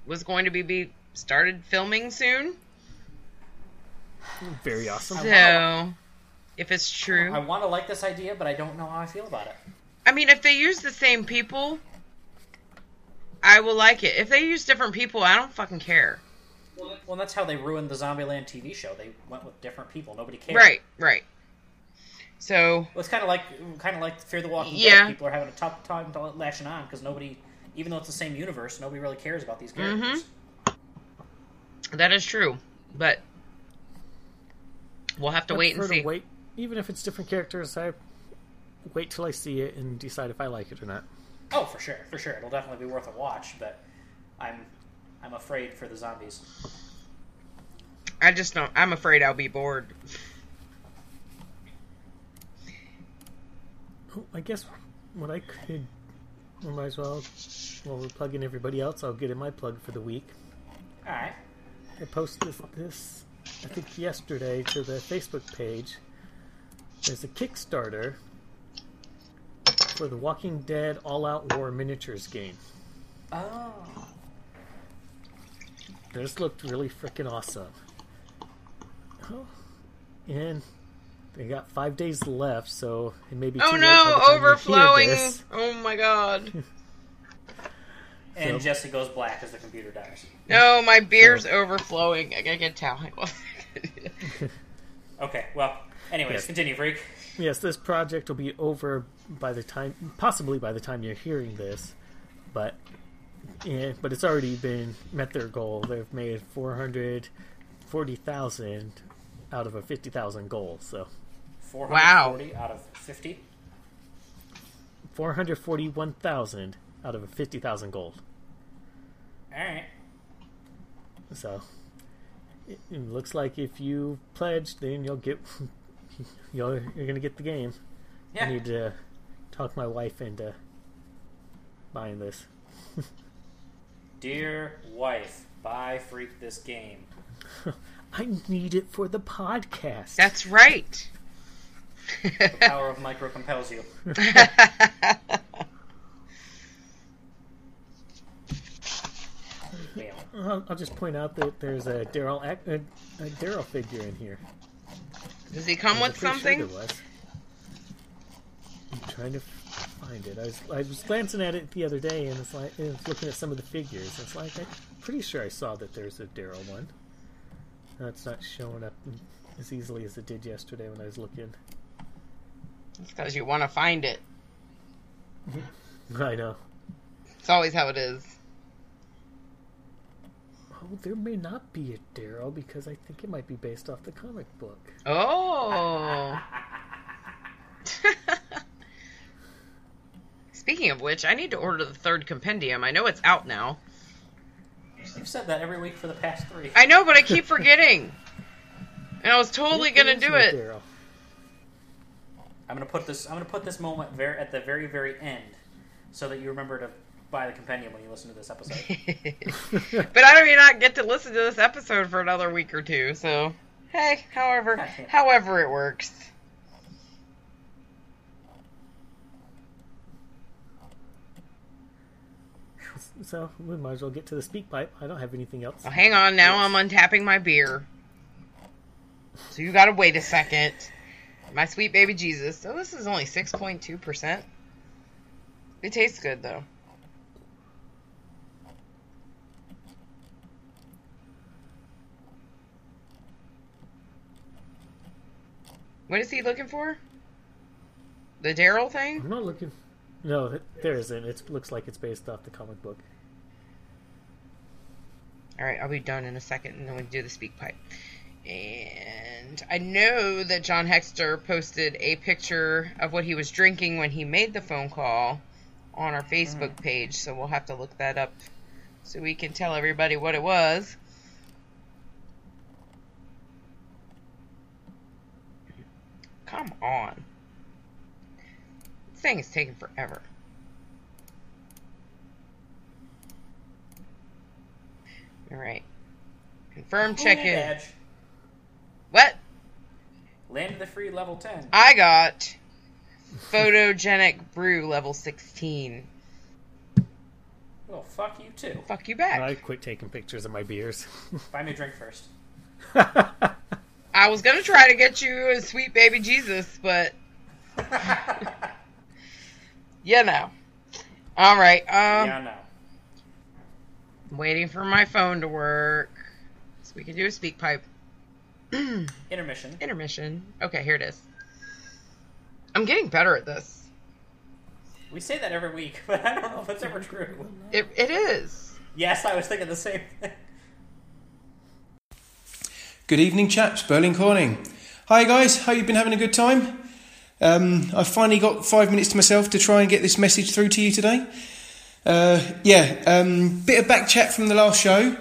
was going to be, be started filming soon. Very awesome. So, if it's true. I want to like this idea, but I don't know how I feel about it. I mean, if they use the same people, I will like it. If they use different people, I don't fucking care. Well, that's how they ruined the Zombieland TV show. They went with different people. Nobody cared. Right, right. So, Well, it's kind of like kind of like Fear the Walking Yeah. Dead. People are having a tough time to lashing on because nobody, even though it's the same universe, nobody really cares about these mm-hmm. characters. that is true. But we'll have to I wait and prefer see. to wait, even if it's different characters. I wait till I see it and decide if I like it or not. Oh, for sure, for sure, it'll definitely be worth a watch. But I'm I'm afraid for the zombies. I just don't. I'm afraid I'll be bored. Oh, I guess what I could, I might as well. While we're plugging everybody else, I'll get in my plug for the week. All right. I posted this, this, I think yesterday, to the Facebook page. There's a Kickstarter for the Walking Dead All Out War miniatures game. Oh. This looked really freaking awesome. Oh, and they got five days left, so it may be. Oh too late by no! the time you hear Overflowing! Oh my god! And So- Jesse goes black as the computer dies. No, my beer's overflowing. I gotta get a towel. Okay. Well. Anyways, Yes. continue, freak. Yes, this project will be over by the time, possibly by the time you're hearing this, but yeah, but it's already been met their goal. They've made four hundred forty thousand out of a fifty thousand goal. So Four Wow. hundred forty out of fifty. four hundred forty-one thousand out of a fifty thousand gold. All right. So it, it looks like if you pledge, then you'll get you'll, you're gonna get the game. Yeah. I need to talk my wife into buying this. Dear wife, buy freak this game. I need it for the podcast. That's right. The power of micro compels you. Well, I'll, I'll just point out that there's a Daryl a, a Daryl figure in here. Does he come with sure something? was. I'm trying to find it. I was I was glancing at it the other day, and it's like I was looking at some of the figures. It's like I'm pretty sure I saw that there's a Daryl one. No, it's not showing up as easily as it did yesterday when I was looking. It's because you want to find it. I know. It's always how it is. Oh, there may not be a Daryl because I think it might be based off the comic book. Oh. Speaking of which, I need to order the third compendium. I know it's out now. You've said that every week for the past three. I know, but I keep forgetting. And I was totally gonna do it. Daryl. I'm gonna put this. I'm gonna put this moment very at the very very end, so that you remember to buy the compendium when you listen to this episode. but I may not even get to listen to this episode for another week or two, so hey, however however it works. So we might as well get to the speak pipe. I don't have anything else. Well, hang on, now I'm untapping my beer. So you gotta wait a second. My sweet baby Jesus. So this is only 6.2%. It tastes good though. What is he looking for? The Daryl thing? I'm not looking. No, there isn't. It looks like it's based off the comic book. All right, I'll be done in a second, and then we do the speak pipe. And I know that John Hexter posted a picture of what he was drinking when he made the phone call on our Facebook mm. page, so we'll have to look that up so we can tell everybody what it was. Come on. This thing is taking forever. All right. Confirm check in. What? Land of the free level ten. I got photogenic brew level 16. Well, fuck you too. Fuck you back. I quit taking pictures of my beers. Buy me a drink first. I was gonna try to get you a sweet baby Jesus, but you know. All right. Um, yeah, no. waiting for my phone to work so we can do a speak pipe Intermission. intermission. Okay, here it is. I'm getting better at this. We say that every week, but I don't know if it's ever true. It it is. Yes, I was thinking the same thing. Good evening, chaps. Berlin Corning. Hi, guys. How you been having a good time? Um, I finally got five minutes to myself to try and get this message through to you today. Uh, yeah, um, bit of back chat from the last show.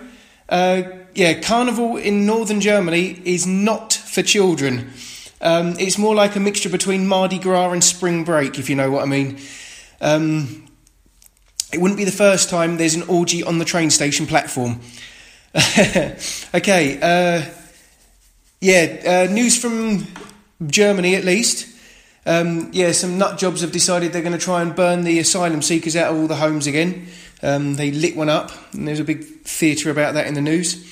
Uh, yeah, Carnival in northern Germany is not for children. Um, it's more like a mixture between Mardi Gras and Spring Break, if you know what I mean. Um, it wouldn't be the first time there's an orgy on the train station platform. okay, uh, yeah, uh, news from Germany at least. Um, yeah, some nut jobs have decided they're going to try and burn the asylum seekers out of all the homes again. Um, they lit one up, and there's a big theatre about that in the news.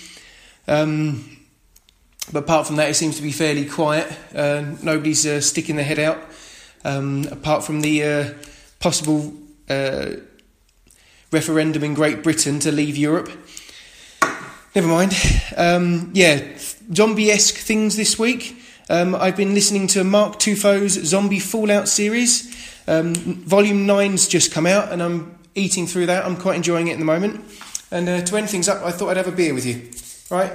Um, but apart from that, it seems to be fairly quiet. Uh, nobody's uh, sticking their head out, um, apart from the uh, possible uh, referendum in Great Britain to leave Europe. Never mind. Um, yeah, zombie esque things this week. Um, I've been listening to Mark Tufo's Zombie Fallout series. Um, volume 9's just come out, and I'm eating through that. I'm quite enjoying it at the moment. And uh, to end things up, I thought I'd have a beer with you. Right?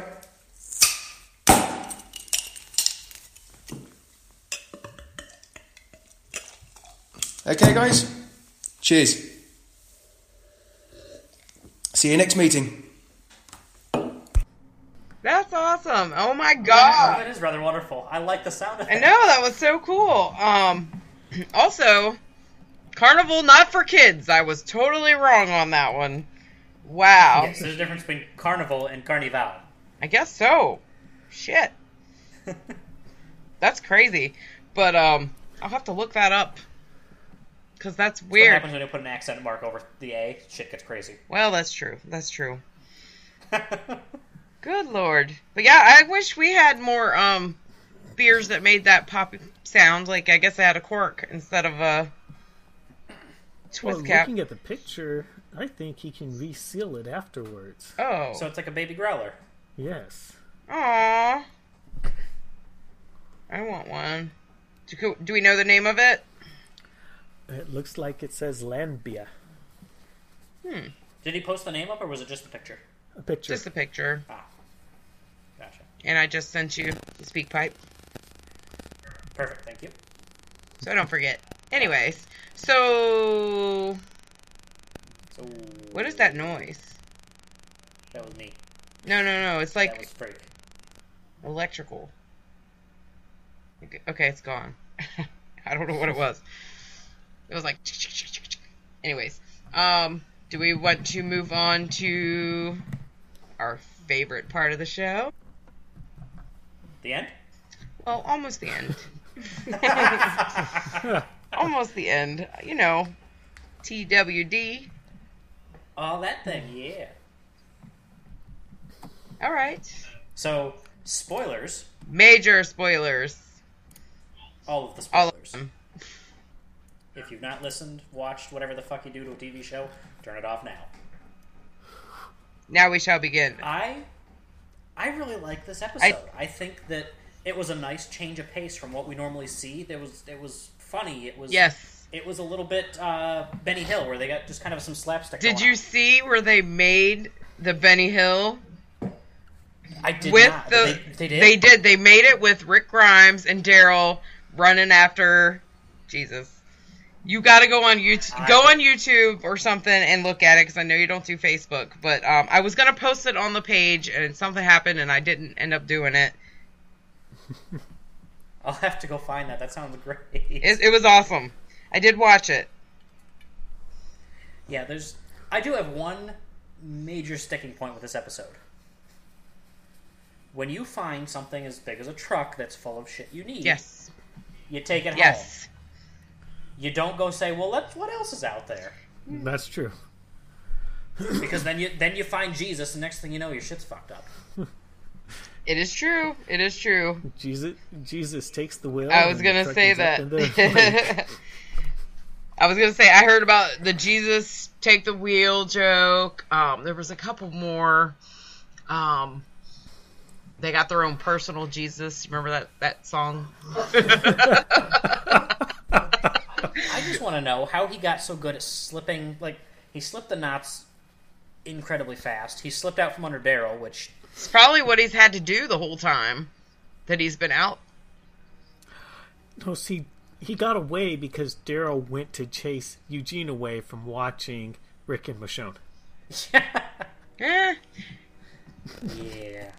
Okay, guys? Cheers. See you next meeting. That's awesome. Oh my god. that is rather wonderful. I like the sound of I that. know that was so cool. Um also Carnival not for kids. I was totally wrong on that one. Wow. Yes, there's a difference between carnival and carnival. I guess so. Shit. That's crazy. But um I'll have to look that up. Cuz that's What weird. happens when you put an accent mark over the A? Shit gets crazy. Well, that's true. That's true. Good lord. But yeah, I wish we had more um beers that made that pop sound. Like I guess I had a cork instead of a Well, cap. looking at the picture, I think he can reseal it afterwards. Oh. So it's like a baby growler. Yes. Aww. I want one. Do, do we know the name of it? It looks like it says Landbier. Hmm. Did he post the name up, or was it just the picture? A picture. Just a picture. Gotcha. And I just sent you the speak pipe. Perfect. Thank you. So don't forget. Anyways, so So what is that noise? That was me. No, no, no. It's like electrical. Okay- Okay, it's gone. I don't know what it was. It was like. Anyways, um, do we want to move on to our favorite part of the show? The end. Well, almost the end. almost the end. You know, TWD. All that thing. Yeah. All right. So spoilers. Major spoilers. All of the spoilers. of. If you've not listened, watched, whatever the fuck you do to a TV show, turn it off now. Now we shall begin. I I really like this episode. I, think that it was a nice change of pace from what we normally see. There was it was funny. It was Yes. It was a little bit uh, Benny Hill, where they got just kind of some slapstick. Did you on. see where they made the Benny Hill I did with not. the? they, they did. They did. They made it with Rick Grimes and Daryl running after Jesus. You got to go on YouTube. Go on YouTube or something and look at it because I know you don't do Facebook. But um, I was gonna post it on the page and something happened and I didn't end up doing it. I'll have to go find that. That sounds great. It, it was awesome. I did watch it. Yeah, there's. I do have one major sticking point with this episode. When you find something as big as a truck that's full of shit you need, Yes. you take it home. Yes. You don't go say, "Well, let's what else is out there?" That's true. Because then you then you find Jesus, and next thing you know, your shit's fucked up. It is true. It is true. Jesus, Jesus takes the wheel. I was gonna say that. in the lake. I was gonna say I heard about the Jesus take the wheel joke. Um, there was a couple more. Um, they got their own personal Jesus. Remember that that song? I just want to know how he got so good at slipping. Like he slipped the knots incredibly fast. He slipped out from under Daryl, which It's probably what he's had to do the whole time that he's been out. no, see, he got away because Daryl went to chase Eugene away from watching Rick and Michonne. yeah. yeah.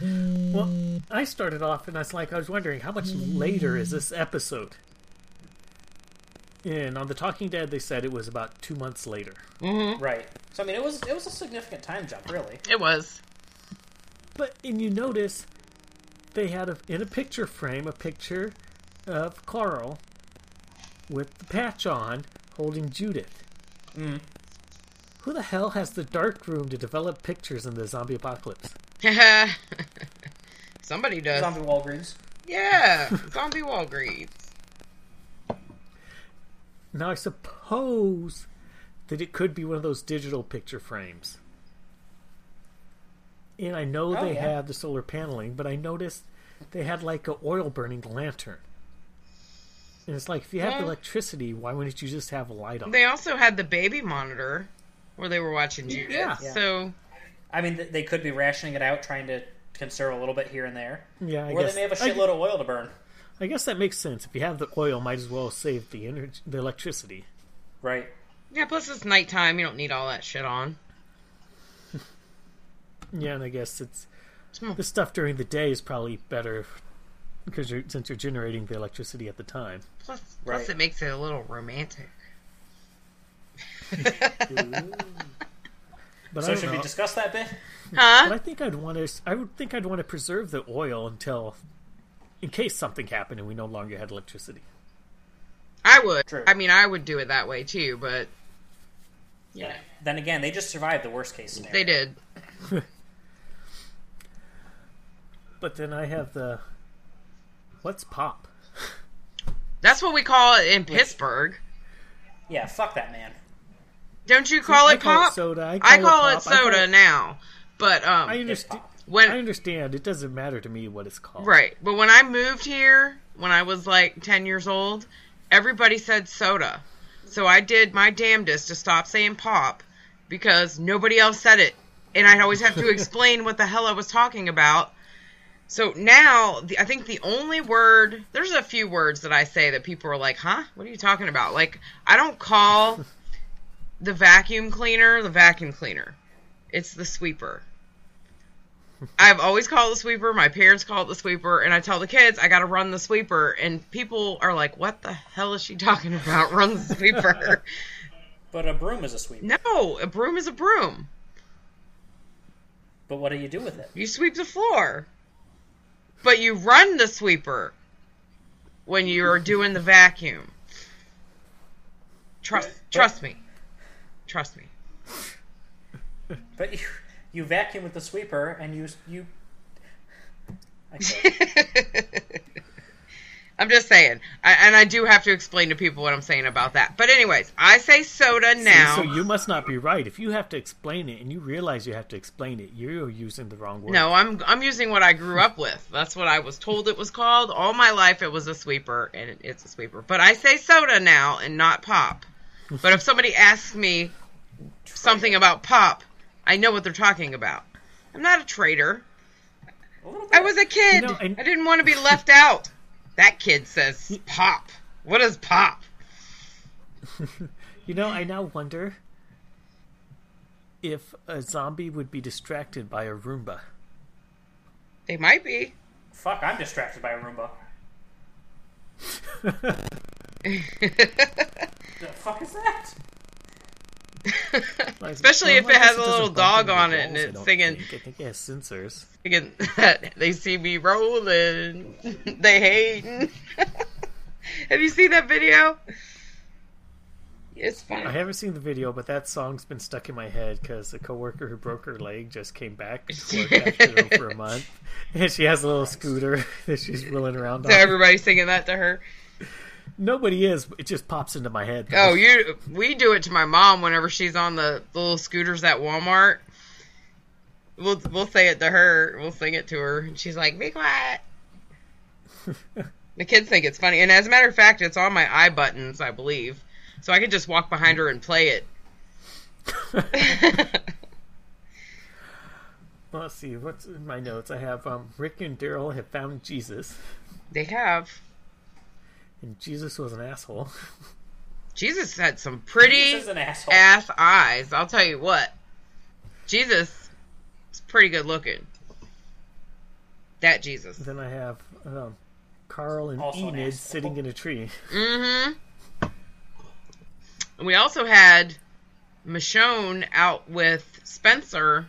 Well, I started off and I was like, I was wondering how much later is this episode? And on the Talking Dead, they said it was about two months later. Mm-hmm. Right. So I mean, it was it was a significant time jump, really. it was. But and you notice they had a, in a picture frame a picture of Carl with the patch on holding Judith. Mm-hmm. Who the hell has the dark room to develop pictures in the zombie apocalypse? Somebody does. Zombie Walgreens. Yeah, zombie Walgreens. Now I suppose that it could be one of those digital picture frames. And I know Oh, they yeah. have the solar paneling, but I noticed they had like a oil burning lantern. And it's like if you have Well- electricity, why wouldn't you just have a light on? They also had the baby monitor where they were watching Judith. Yeah. So I mean, they could be rationing it out, trying to conserve a little bit here and there. Yeah, I or guess they may have a shitload of oil to burn. I guess that makes sense. If you have the oil, might as well save the energy, the electricity. Right. yeah, plus it's nighttime. You don't need all that shit on. Yeah, and I guess it's Hmm. the stuff during the day is probably better because you're, since you're generating the electricity at the time. Plus, plus Right. it makes it a little romantic. But I So don't should we know. discuss that bit? But Huh? I think I'd want to. I would think I'd want to preserve the oil until, in case something happened and we no longer had electricity. I would. True. I mean, I would do it that way too, but Yeah. Then again, they just survived the worst case scenario. they did. But then I have the. What's pop? That's what we call it in Pittsburgh. Yeah, fuck that man. Don't you call I it call it pop? soda. I I call it it pop. I call soda it- now. But um, I understand. When I understand. It doesn't matter to me what it's called. Right. But when I moved here, when I was like 10 years old, everybody said soda. So I did my damnedest to stop saying pop because nobody else said it. And I'd always have to explain what the hell I was talking about. So now, the, I think the only word, there's a few words that I say that people are like, huh? What are you talking about? Like, I don't call the vacuum cleaner the vacuum cleaner, it's the sweeper. I've always called the sweeper. My parents call it the sweeper, and I tell the kids I got to run the sweeper, and people are like, "What the hell is she talking about? Run the sweeper?" But a broom is a sweeper. no, a broom is a broom. But what do you do with it? You sweep the floor, but you run the sweeper when you're doing the vacuum. Trust, trust me, trust me. But you, you vacuum with the sweeper and you you. I i'm just saying, I, and I do have to explain to people what I'm saying about that. But anyways, I say soda now. So you must not be right. If you have to explain it and you realize you have to explain it, you're using the wrong word. No, I'm I'm using what I grew up with. That's what I was told it was called. All my life it was a sweeper and it- it's a sweeper. But I say soda now and not pop. But if somebody asks me something about pop, I know what they're talking about. I'm not a traitor. A I was a kid. You know, and- I didn't want to be left out. That kid says pop. What is pop? You know, I now wonder if a zombie would be distracted by a Roomba. They might be. Fuck, I'm distracted by a Roomba. The fuck is that? Especially if it has a little dog on it and it's singing- think. I think it has sensors. They see me rolling. they hating. Have you seen that video? It's fine. I haven't seen the video, but that song's been stuck in my head because a coworker who broke her leg just came back to work after her for a month, and she has a little scooter that she's rolling around So on. everybody's singing that to her. Nobody is. It just pops into my head. Oh, you. We do it to my mom whenever she's on the, the little scooters at Walmart. We'll we'll say it to her. We'll sing it to her, and she's like, "Be quiet." the kids think it's funny, and as a matter of fact, it's on my eye buttons, I believe, so I can just walk behind her and play it. Well, let's see. What's in my notes? I have um, Rick and Daryl have found Jesus, they have. And Jesus was an asshole. Jesus had some pretty This is an asshole. ass eyes. I'll tell you what. Jesus is pretty good looking. That Jesus. then I have um, Carl and Also Enid asshole. sitting in a tree. Mm-hmm. And we also had Michonne out with Spencer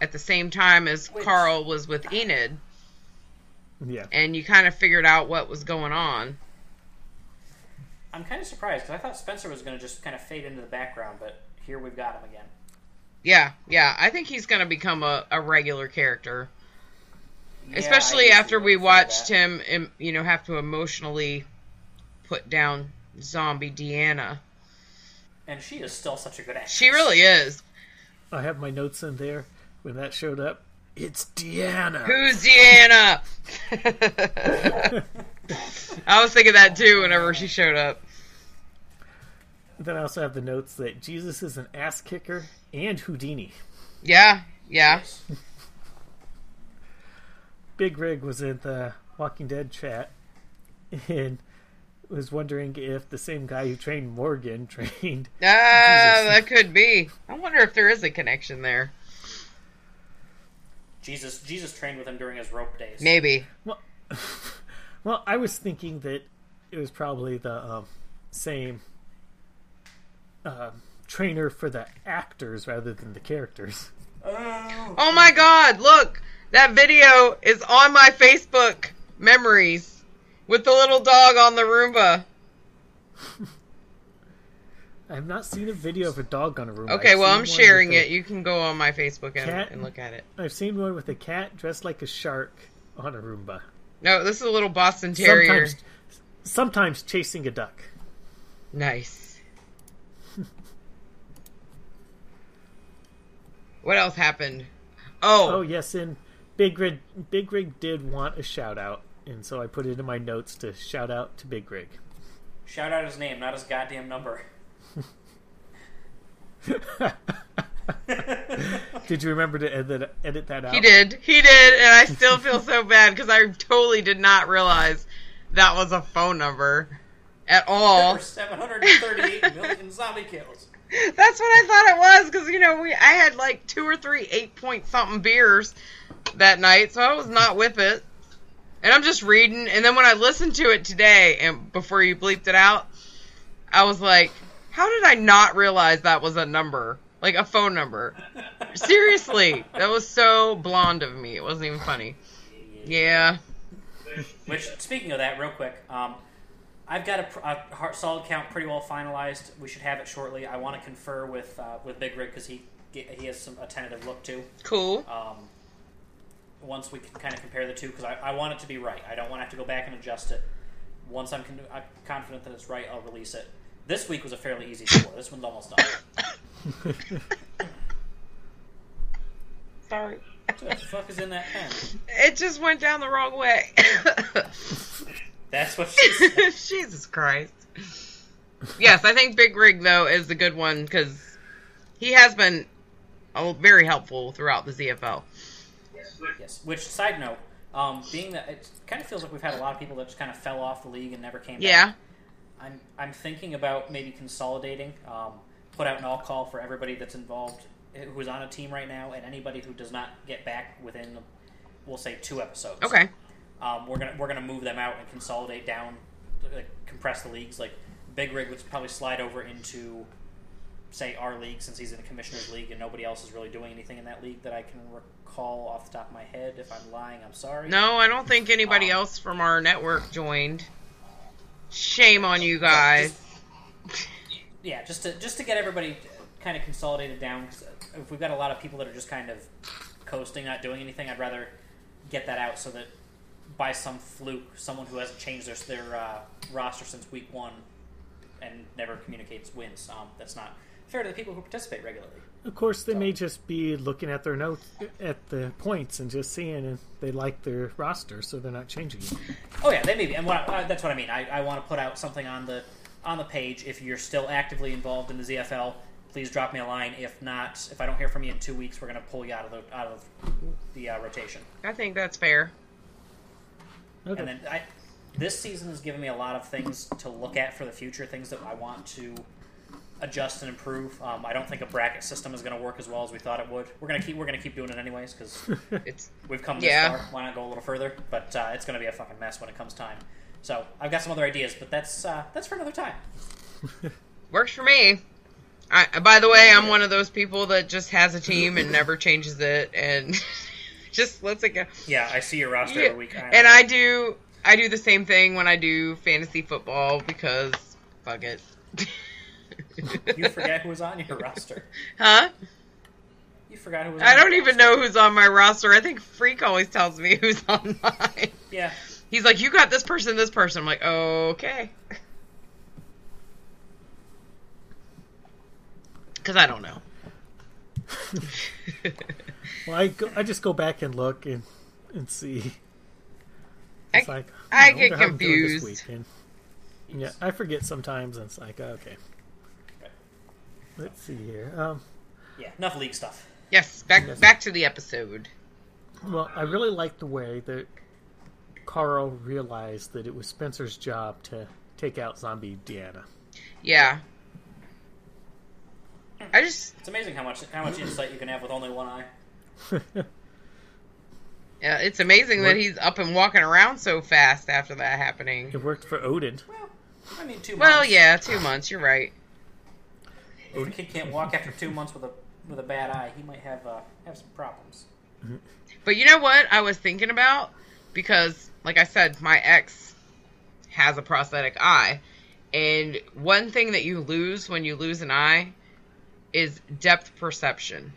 at the same time as Which- Carl was with Enid, Yeah. and you kind of figured out what was going on. I'm kind of surprised because I thought Spencer was going to just kind of fade into the background, but here we've got him again. Yeah, yeah. I think he's going to become a, a regular character. Yeah, especially after we watched him em- you know have to emotionally put down zombie deanna And she is still such a good actress. she really is I have my notes in there when that showed up. It's Deanna. who's deanna i was thinking that too whenever she showed up Then I also have the notes that Jesus is an ass kicker and Houdini. yeah yeah Big Rig was in the Walking Dead chat and was wondering if the same guy who trained Morgan trained. ah that could be i wonder if there is a connection there Jesus, Jesus trained with him during his rope days. maybe Well, well, I was thinking that it was probably the um, same uh, trainer for the actors rather than the characters. oh my god look that video is on my facebook memories with the little dog on the roomba I have not seen a video of a dog on a room. Okay, I've well, I'm sharing with a- it. You can go on my Facebook and, Cat? and look at it. I've seen one with a cat dressed like a shark on a Roomba. No, this is a little Boston Terrier. Sometimes, sometimes chasing a duck. Nice. what else happened? Oh Oh, yes, and Big Rig Big Rig did want a shout out, and so I put it in my notes to shout out to Big Rig. Shout out his name, not his goddamn number. Did you remember to edit edit that out? he did. He did, and I still feel so bad because I totally did not realize that was a phone number at all. Over 738 million zombie kills. That's what I thought it was because you know we I had like two or three eight point something beers that night, so I was not with it. And I'm just reading, and then when I listened to it today, and before you bleeped it out, I was like, "How did I not realize that was a number, like a phone number?" Seriously, that was so blonde of me. It wasn't even funny. Yeah, Which, speaking of that, real quick, um, I've got a, a solid count pretty well finalized. We should have it shortly. I want to confer with uh, with Big Rig because he he has some a tentative look too. cool. Um, once we can kind of compare the two, because I, I want it to be right. I don't want to have to go back and adjust it. Once I'm, con- I'm confident that it's right, I'll release it. This week was a fairly easy score. This one's almost done. Sorry, What the fuck is in that pen? it just went down the wrong way. That's what she said. Jesus Christ. Yes, I think Big Rig though is a good one because he has been oh, very helpful throughout the ZFL. Yes. Which side note, um, being that it kind of feels like we've had a lot of people that just kind of fell off the league and never came back. Yeah, back. I'm I'm thinking about maybe consolidating, um, put out an all call for everybody that's involved eh, who's on a team right now, and anybody who does not get back within, we'll say, two episodes. okay. Um, we're gonna we're gonna move them out and consolidate down, like, compress the leagues. Like Big Rig would probably slide over into, say, our league since he's in the Commissioners League and nobody else is really doing anything in that league that I can recall off the top of my head. If I'm lying, I'm sorry. No, I don't think anybody Um, else from our network joined. Shame on you guys. yeah, just to just to get everybody kind of consolidated down. 'cause if we've got a lot of people that are just kind of coasting, not doing anything, I'd rather get that out so that by some fluke, someone who hasn't changed their their uh, roster since week one and never communicates wins. Um, that's not fair to the people who participate regularly. Of course, they may just be looking at their notes at the points and just seeing if they like their roster, so they're not changing it. Oh yeah, they may be, and what I, that's what I mean. I, I want to put out something on the on the page. If you're still actively involved in the ZFL, please drop me a line. If not, if I don't hear from you in two weeks, we're going to pull you out of the out of the uh, rotation. I think that's fair. Okay. And then I, this season has given me a lot of things to look at for the future, things that I want to adjust and improve. Um, I don't think a bracket system is going to work as well as we thought it would. We're going to keep we're going to keep doing it anyways because we've come this Yeah. far. Why not go a little further? But uh, it's going to be a fucking mess when it comes time. So I've got some other ideas, but that's uh, that's for another time. works for me. I, by the way, I'm one of those people that just has a team and never changes it and just lets it go. Yeah, I see your roster Yeah, every week. and I do I do the same thing when I do fantasy football because fuck it. You forget who was on your roster. Huh? You forgot who was. I don't your even roster. know who's on my roster. I think Freak always tells me who's on mine. Yeah, He's like, "You got this person, this person." I'm like, "Okay," because I don't know. Well, I go, I just go back and look and and see. I- like I wonder get how I'm doing this confused. yeah, I forget sometimes, and it's like okay. Let's see here. Um, yeah. Enough league stuff. Yes, back back to the episode. well, I really like the way that Carl realized that it was Spencer's job to take out Zombie Deanna. Yeah, I just It's amazing how much how much insight you can have with only one eye. yeah, it's amazing that he's up and walking around so fast after that happening. It worked for Odin. Well, I mean, two. Well, months. yeah, two months. You're right. If a kid can't walk after two months with a with a bad eye, he might have uh, have some problems. But you know what I was thinking about? Because, like I said, my ex has a prosthetic eye. And one thing that you lose when you lose an eye is depth perception.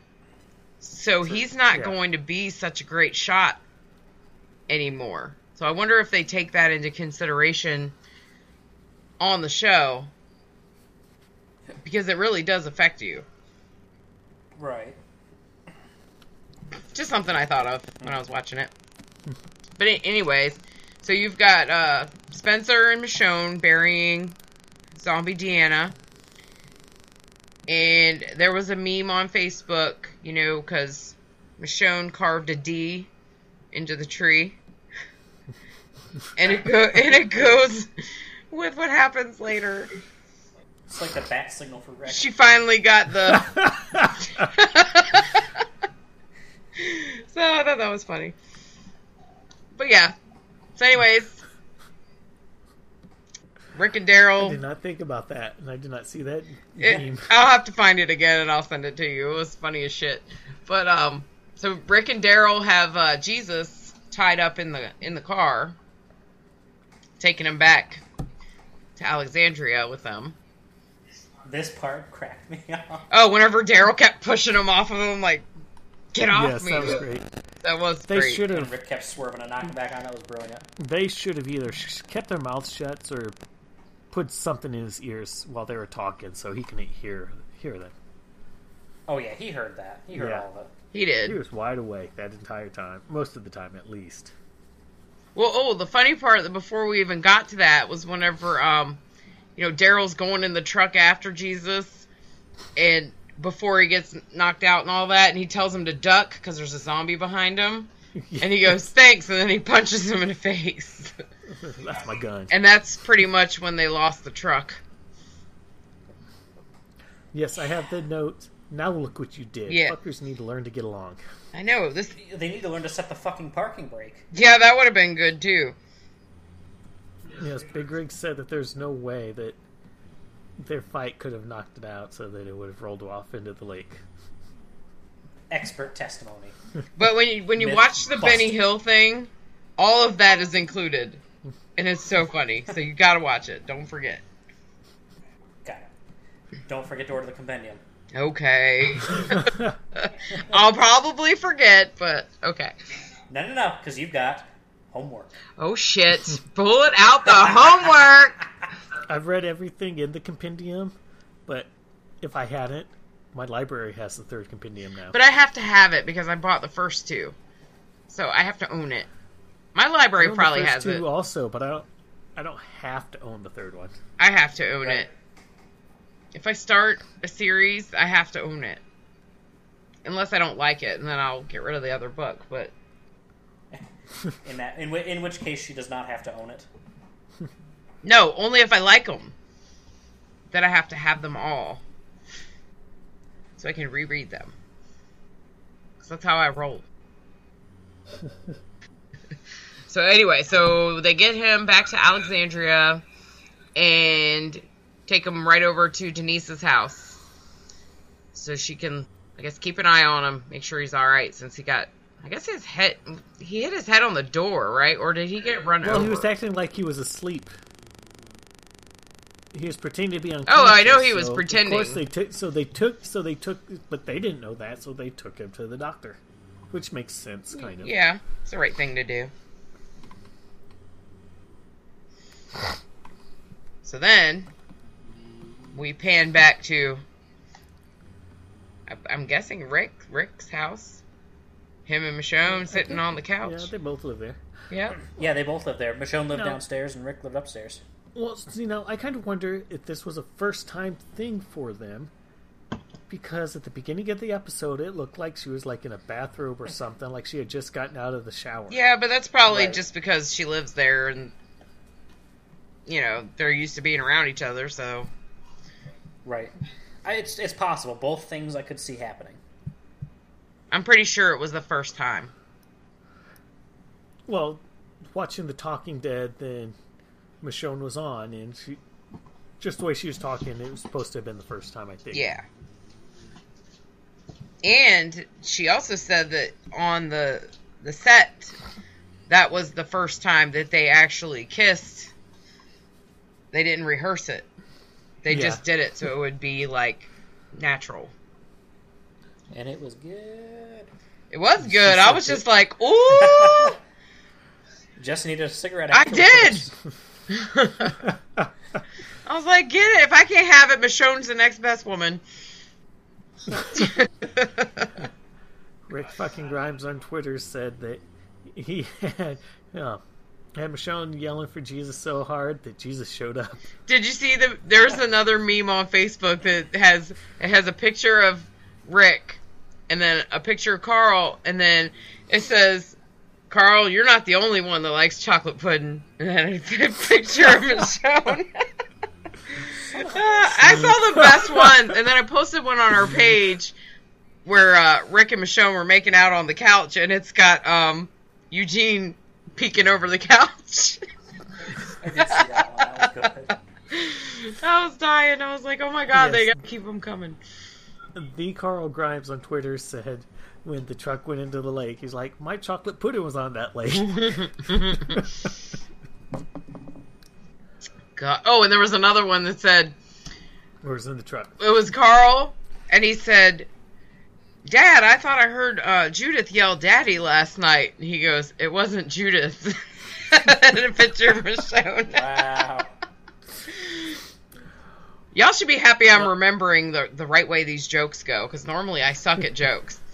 So he's not yeah. going to be such a great shot anymore. So I wonder if they take that into consideration on the show because it really does affect you. Right. Just something I thought of when I was watching it. But anyways, so you've got uh, Spencer and Michonne burying zombie Deanna. And there was a meme on Facebook, you know, because Michonne carved a D into the tree. and it go- and it goes with what happens later. It's like the bat signal for Rick. She finally got the. so I thought that was funny. But yeah. So, anyways, Rick and I Daryl. did not think about that, and I did not see that It, meme. I'll have to find it again and I'll send it to you. It was funny as shit. But um, so Rick and Daryl have uh, Jesus tied up in the in the car, taking him back to Alexandria with them. This part cracked me up. Oh, whenever Daryl kept pushing him off of him, like, get off Yes, me. that was great. That was They great. should And have. Rick kept swerving and knocking back on. That was brilliant. They should have either kept their mouths shut or put something in his ears while they were talking, so he can hear hear them. Oh yeah, he heard that. He heard Yeah. all of it. He did. He was wide awake that entire time, most of the time at least. Well, oh, the funny part that before we even got to that was whenever, um, you know, Daryl's going in the truck after Jesus, and before he gets knocked out and all that, and he tells him to duck because there's a zombie behind him, and he goes thanks, and then he punches him in the face, That's my gun. and that's pretty much when they lost the truck. Yes, I have the note. Now look what you did. Yeah. Fuckers need to learn to get along. I know this. They need to learn to set the fucking parking brake. Yeah, that would have been good too. Yes, Big Rig said that there's no way that their fight could have knocked it out so that it would have rolled off into the lake. Expert testimony. But when you when you Myth watch the Benny. Hill thing, all of that is included, and it's so funny. So you gotta watch it. Don't forget. Got it. Don't forget to order the compendium. Okay. I'll probably forget, but okay. No, no, no, because you've got homework. Oh shit. Pull it out the homework. I've read everything in the compendium, but if I hadn't, my library has the third compendium now. But I have to have it because I bought the first two. So I have to own it. My I library the probably first has two it. also, but I don't. I don't have to own the third one. I have to own Right. it. If I start a series, I have to own it. Unless I don't like it, and then I'll get rid of the other book. But In that, in, whi- in which case she does not have to own it. no, only if I like them. Then I have to have them all, so I can reread them. 'Cause that's how I roll. so anyway, so they get him back to Alexandria, and take him right over to Denise's house, so she can, I guess, keep an eye on him, make sure he's all right, since he got. I guess his head. He hit his head on the door, right? Or did he get run Well, over? Well, he was acting like he was asleep. He was pretending to be unconscious. Oh, I know he was so pretending. Of course, they took. So they took. So they took. But they didn't know that, so they took him to the doctor, which makes sense, kind of. Yeah, it's the right thing to do. So then we pan back to I'm guessing Rick Rick's house. Him and Michonne sitting on the couch. Yeah, they both live there. Yeah. Yeah, they both live there. Michonne lived No. downstairs and Rick lived upstairs. Well, you know, I kind of wonder if this was a first time thing for them. Because at the beginning of the episode, it looked like she was like in a bathrobe or something, like she had just gotten out of the shower. Yeah, but that's probably Right. just because she lives there and you know, they're used to being around each other, so Right. I, it's it's possible. Both things I could see happening. I'm pretty sure it was the first time. Well, watching The Talking Dead, then Michonne was on, and she just the way she was talking, it was supposed to have been the first time, I think. Yeah. And she also said that on the the set that was the first time that they actually kissed. They didn't rehearse it. They Yeah. just did it so it would be like natural. And it was good. It was good. I was just like, "Ooh!" Just needed a cigarette. I did. I was like, get it. If I can't have it, Michonne's the next best woman. Rick fucking Grimes on Twitter said that he had uh, had Michonne yelling for Jesus so hard that Jesus showed up. Did you see the? There's another meme on Facebook that has it has a picture of Rick, and then a picture of Carl, and then it says, "Carl, you're not the only one that likes chocolate pudding." And then a picture of Michonne. Uh, I saw the best one, and then I posted one on our page where uh, Rick and Michonne were making out on the couch, and it's got um, Eugene peeking over the couch. I did see that one. That was. I was dying. I was like, "Oh my god, they gotta keep them coming." The Carl Grimes on Twitter said when the truck went into the lake, he's like, "My chocolate pudding was on that lake." God. Oh, and there was another one that said or was in the truck. it was Carl, and he said, "Dad, I thought I heard uh, Judith yell "Daddy" last night." And he goes, "It wasn't Judith." and a picture of Michonne. Wow. Y'all should be happy I'm remembering the the right way these jokes go, because normally I suck at jokes.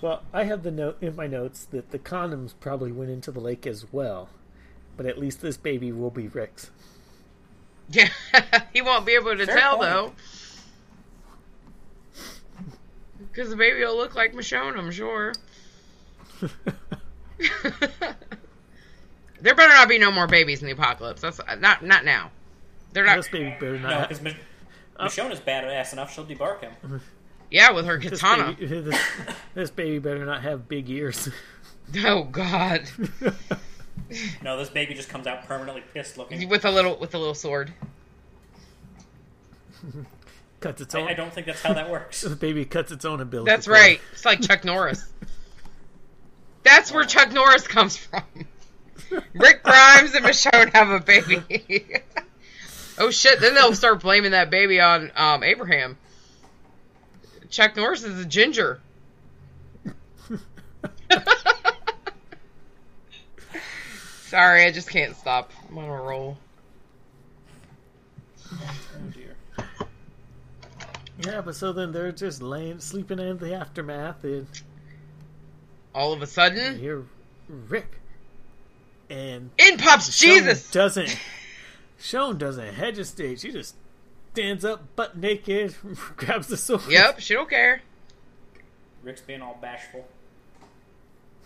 Well, I have the note in my notes that the condoms probably went into the lake as well, but at least this baby will be Rick's. Yeah, he won't be able to Fair tell point. though, because the baby will look like Michonne, I'm sure. there better not be no more babies in the apocalypse. That's uh, not not now. They're not. this baby better No, not. because Mich- oh. Michonne is badass enough. She'll debark him. Mm-hmm. Yeah, with her this, katana. baby, this, this baby better not have big ears. Oh God, No, this baby just comes out permanently pissed looking. with a little with a little sword. cuts its own. I don't think that's how that works. The baby cuts its own ability. That's cord. right. It's like Chuck Norris. That's where oh. Chuck Norris comes from. Rick Grimes and Michonne have a baby. Oh shit! Then they'll start blaming that baby on um, Abraham. Chuck Norris is a ginger. Sorry, I just can't stop. I'm on a roll. Oh dear. Yeah, but so then they're just laying, sleeping in the aftermath, and All of a sudden, you sudden, hear Rick. And in pops Jesus. doesn't. Sean doesn't hesitate. She just stands up, butt naked, grabs the sword. Yep, she don't care. Rick's being all bashful.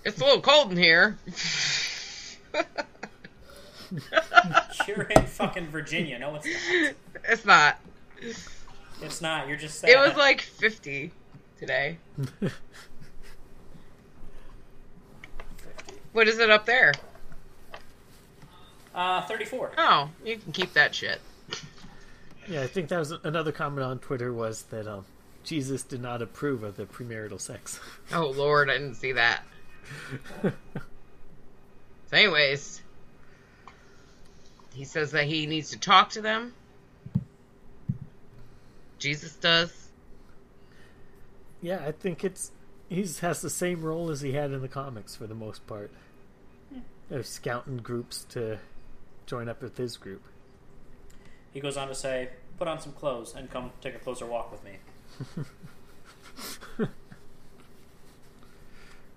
It's a little cold in here. You're in fucking Virginia. No, it's not. It's not. It's not. You're just sad. It was like 50 today. What is it up there? Uh, 34. Oh, you can keep that shit. Yeah, I think that was another comment on Twitter was that um, Jesus did not approve of the premarital sex. Oh lord, I didn't see that. So anyways, he says that he needs to talk to them. Jesus does. yeah, I think it's he has the same role as he had in the comics for the most part. Of scouting groups to join up with his group. He goes on to say, "Put on some clothes and come take a closer walk with me."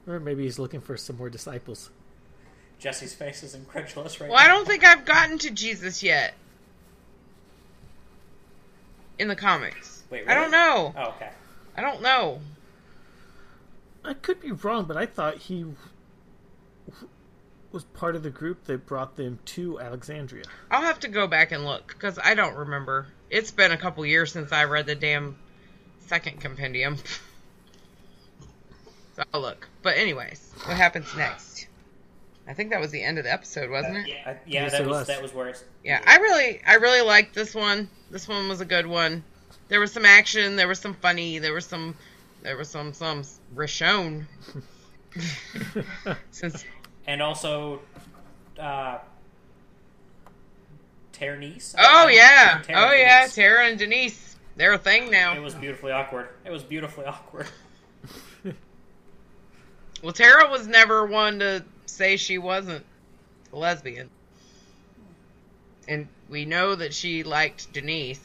Or maybe he's looking for some more disciples. Jesse's face is incredulous right now. Well, I don't think I've gotten to Jesus yet. In the comics. Wait, I don't know. Oh, okay. I don't know. I could be wrong, but I thought he was part of the group that brought them to Alexandria. I'll have to go back and look because I don't remember. It's been a couple years since I read the damn second compendium. so I'll look. But anyways, what happens next? I think that was the end of the episode, uh, wasn't it? Yeah, I- yeah, Yes, that it was, was. that was where it's. Yeah, I really, I really liked this one. This one was a good one. There was some action. There was some funny. There was some, there was some some Richonne. Since and also, uh, Ternice. oh yeah, Tara oh yeah, Tara and Denise, they're a thing now. It was beautifully awkward. It was beautifully awkward. Well, Tara was never one to say she wasn't a lesbian. And we know that she liked Denise.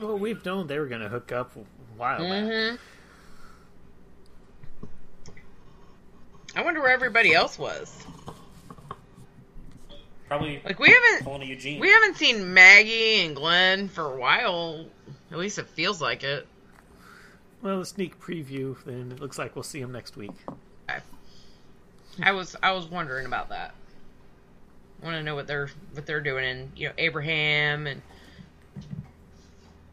Well, we've known they were going to hook up a while back. I wonder where everybody else was. Probably Like we haven't Eugene. we haven't seen Maggie and Glenn for a while. At least it feels like it. Well, a sneak preview, then it looks like we'll see them next week. I was I was wondering about that. I Want to know what they're what they're doing, and you know Abraham and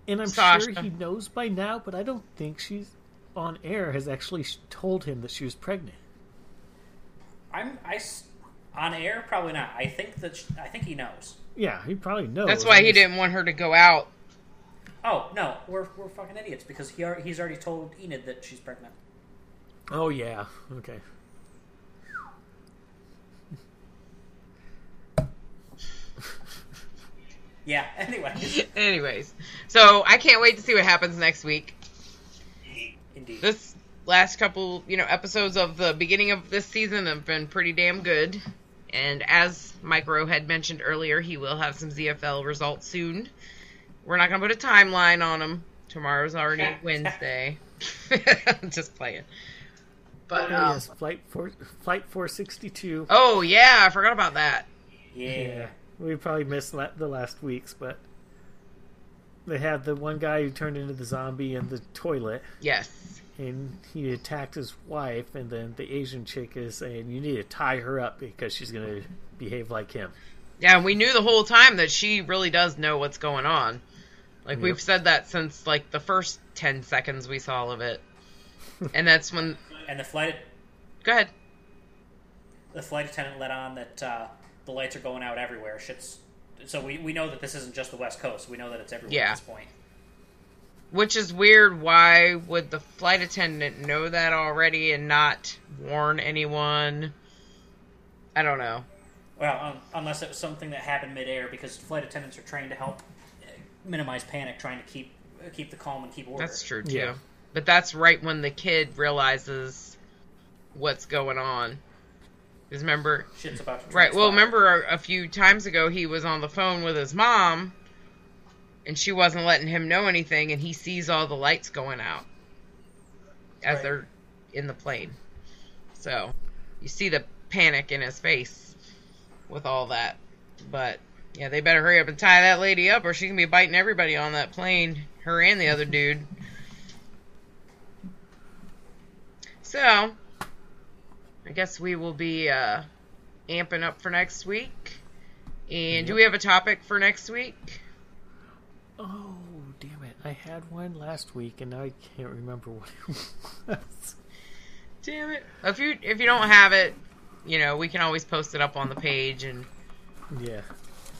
And I'm Sasha. sure he knows by now, but I don't think she's on air has actually told him that she was pregnant. I'm I s- on air probably not. I think that sh- I think he knows. Yeah, he probably knows. that's why I he just- didn't want her to go out. Oh no, we're we're fucking idiots because he al- he's already told Enid that she's pregnant. Oh yeah, okay. Yeah. Anyway, Anyways, so I can't wait to see what happens next week. indeed. This last couple, you know, episodes of the beginning of this season have been pretty damn good. And as Micro had mentioned earlier, he will have some ZFL results soon. We're not going to put a timeline on them. Tomorrow's already Wednesday. Just playing. But Oh, um, yes, flight four, flight four sixty two. oh yeah, I forgot about that. yeah. we probably missed la- the last weeks, but they had the one guy who turned into the zombie in the toilet, Yes. And he attacked his wife, and then the Asian chick is saying you need to tie her up because she's going to behave like him. Yeah, we knew the whole time that she really does know what's going on. Like we've said that since like the first ten seconds we saw of it, and that's when. And the flight Go ahead. the flight attendant let on that uh, the lights are going out everywhere. Shit's so we, we know that this isn't just the West Coast. We know that it's everywhere Yeah. at this point. Which is weird. Why would the flight attendant know that already and not warn anyone? I don't know. Well, um, unless it was something that happened midair, because flight attendants are trained to help uh, minimize panic, trying to keep uh, keep the calm and keep order. That's true too. Yeah. But that's right when the kid realizes what's going on. Because remember, Shit's about to Right. Well, remember a, a few times ago he was on the phone with his mom, and she wasn't letting him know anything, and he sees all the lights going out as Right. they're in the plane. So you see the panic in his face with all that. But yeah, they better hurry up and tie that lady up, or she can be biting everybody on that plane, her and the other dude. So, I guess we will be uh, amping up for next week. And do we have a topic for next week? Oh, damn it! I had one last week, and now I can't remember what it was. Damn it! If you if you don't have it, you know we can always post it up on the page and yeah,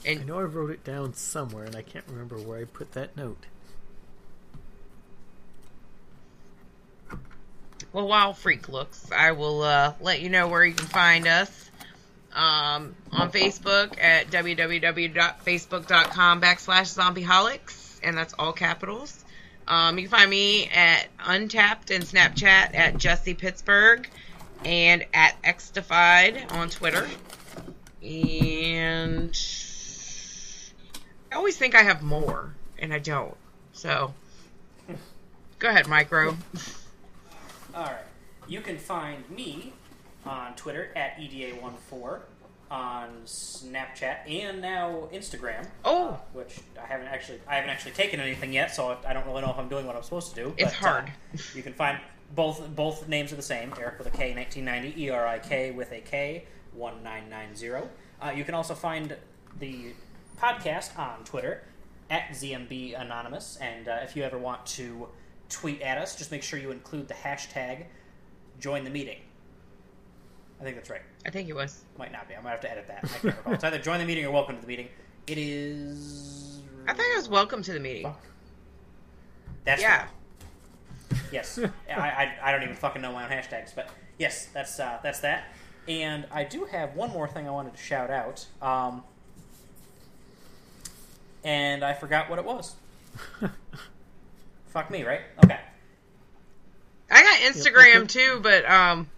And I know I wrote it down somewhere, and I can't remember where I put that note. well while Freak looks, I will uh, let you know where you can find us. Um, on Facebook at www.facebook.com backslash zombieholics, and that's all capitals. Um, you can find me at Untappd and Snapchat at Jesse Pittsburgh and at Xdefied on Twitter. And I always think I have more, and I don't. So, go ahead, Micro. All right. You can find me on Twitter at E EDA14, on Snapchat, and now Instagram. Oh. uh, which I haven't actually I haven't actually taken anything yet, so I don't really know if I'm doing what I'm supposed to do. It's but, hard. Uh, you can find both both names are the same. Eric with a K, 1990. E R I K with a K, 1990. Uh, you can also find the podcast on Twitter at ZMB Anonymous, and uh, if you ever want to tweet at us, just make sure you include the hashtag join the meeting. I think that's right. I think it was. Might not be. I might have to edit that. I can't recall. It's either join the meeting or welcome to the meeting. It is. I think it was welcome to the meeting. Fuck. That's Yeah. right. Yes. I, I, I don't even fucking know my own hashtags, but yes, that's uh, that's that. And I do have one more thing I wanted to shout out. Um, and I forgot what it was. Fuck me, right? Okay. I got Instagram okay. too, but um,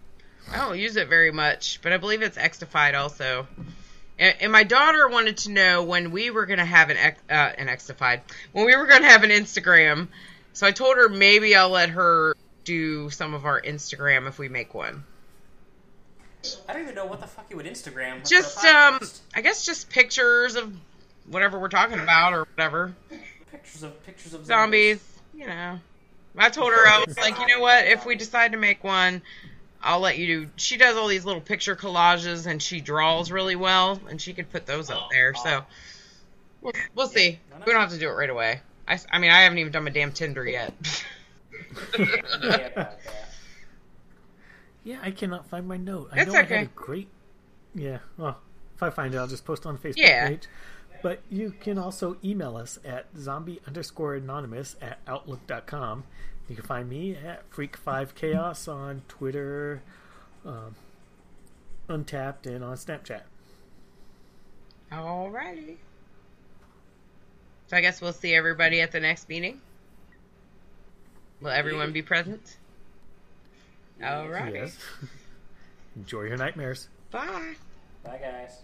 I don't use it very much. But I believe it's Xtified also. And, and my daughter wanted to know when we were going to have an X, uh, an Xtified, when we were going to have an Instagram. So I told her maybe I'll let her do some of our Instagram if we make one. I don't even know what the fuck you would Instagram. Just um. I guess just pictures of whatever we're talking about or whatever. pictures of pictures of Zombies, you know. I told her I was like, you know what? If we decide to make one, I'll let you do. She does all these little picture collages and she draws really well, and she could put those up oh, there. Oh. So we'll, we'll see. We don't have to do it right away. I mean, I haven't even done my damn Tinder yet. Yeah, about that. Yeah, I cannot find my note. I That's know I had okay. a great. Yeah, well, if I find it, I'll just post on the Facebook Yeah. page. But you can also email us at zombie underscore anonymous at outlook.com. You can find me at Freak5Chaos on Twitter, um, Untappd, and on Snapchat. Alrighty. So I guess we'll see everybody at the next meeting. Will everyone be present? Alrighty. Yes. Enjoy your nightmares. Bye. Bye, guys.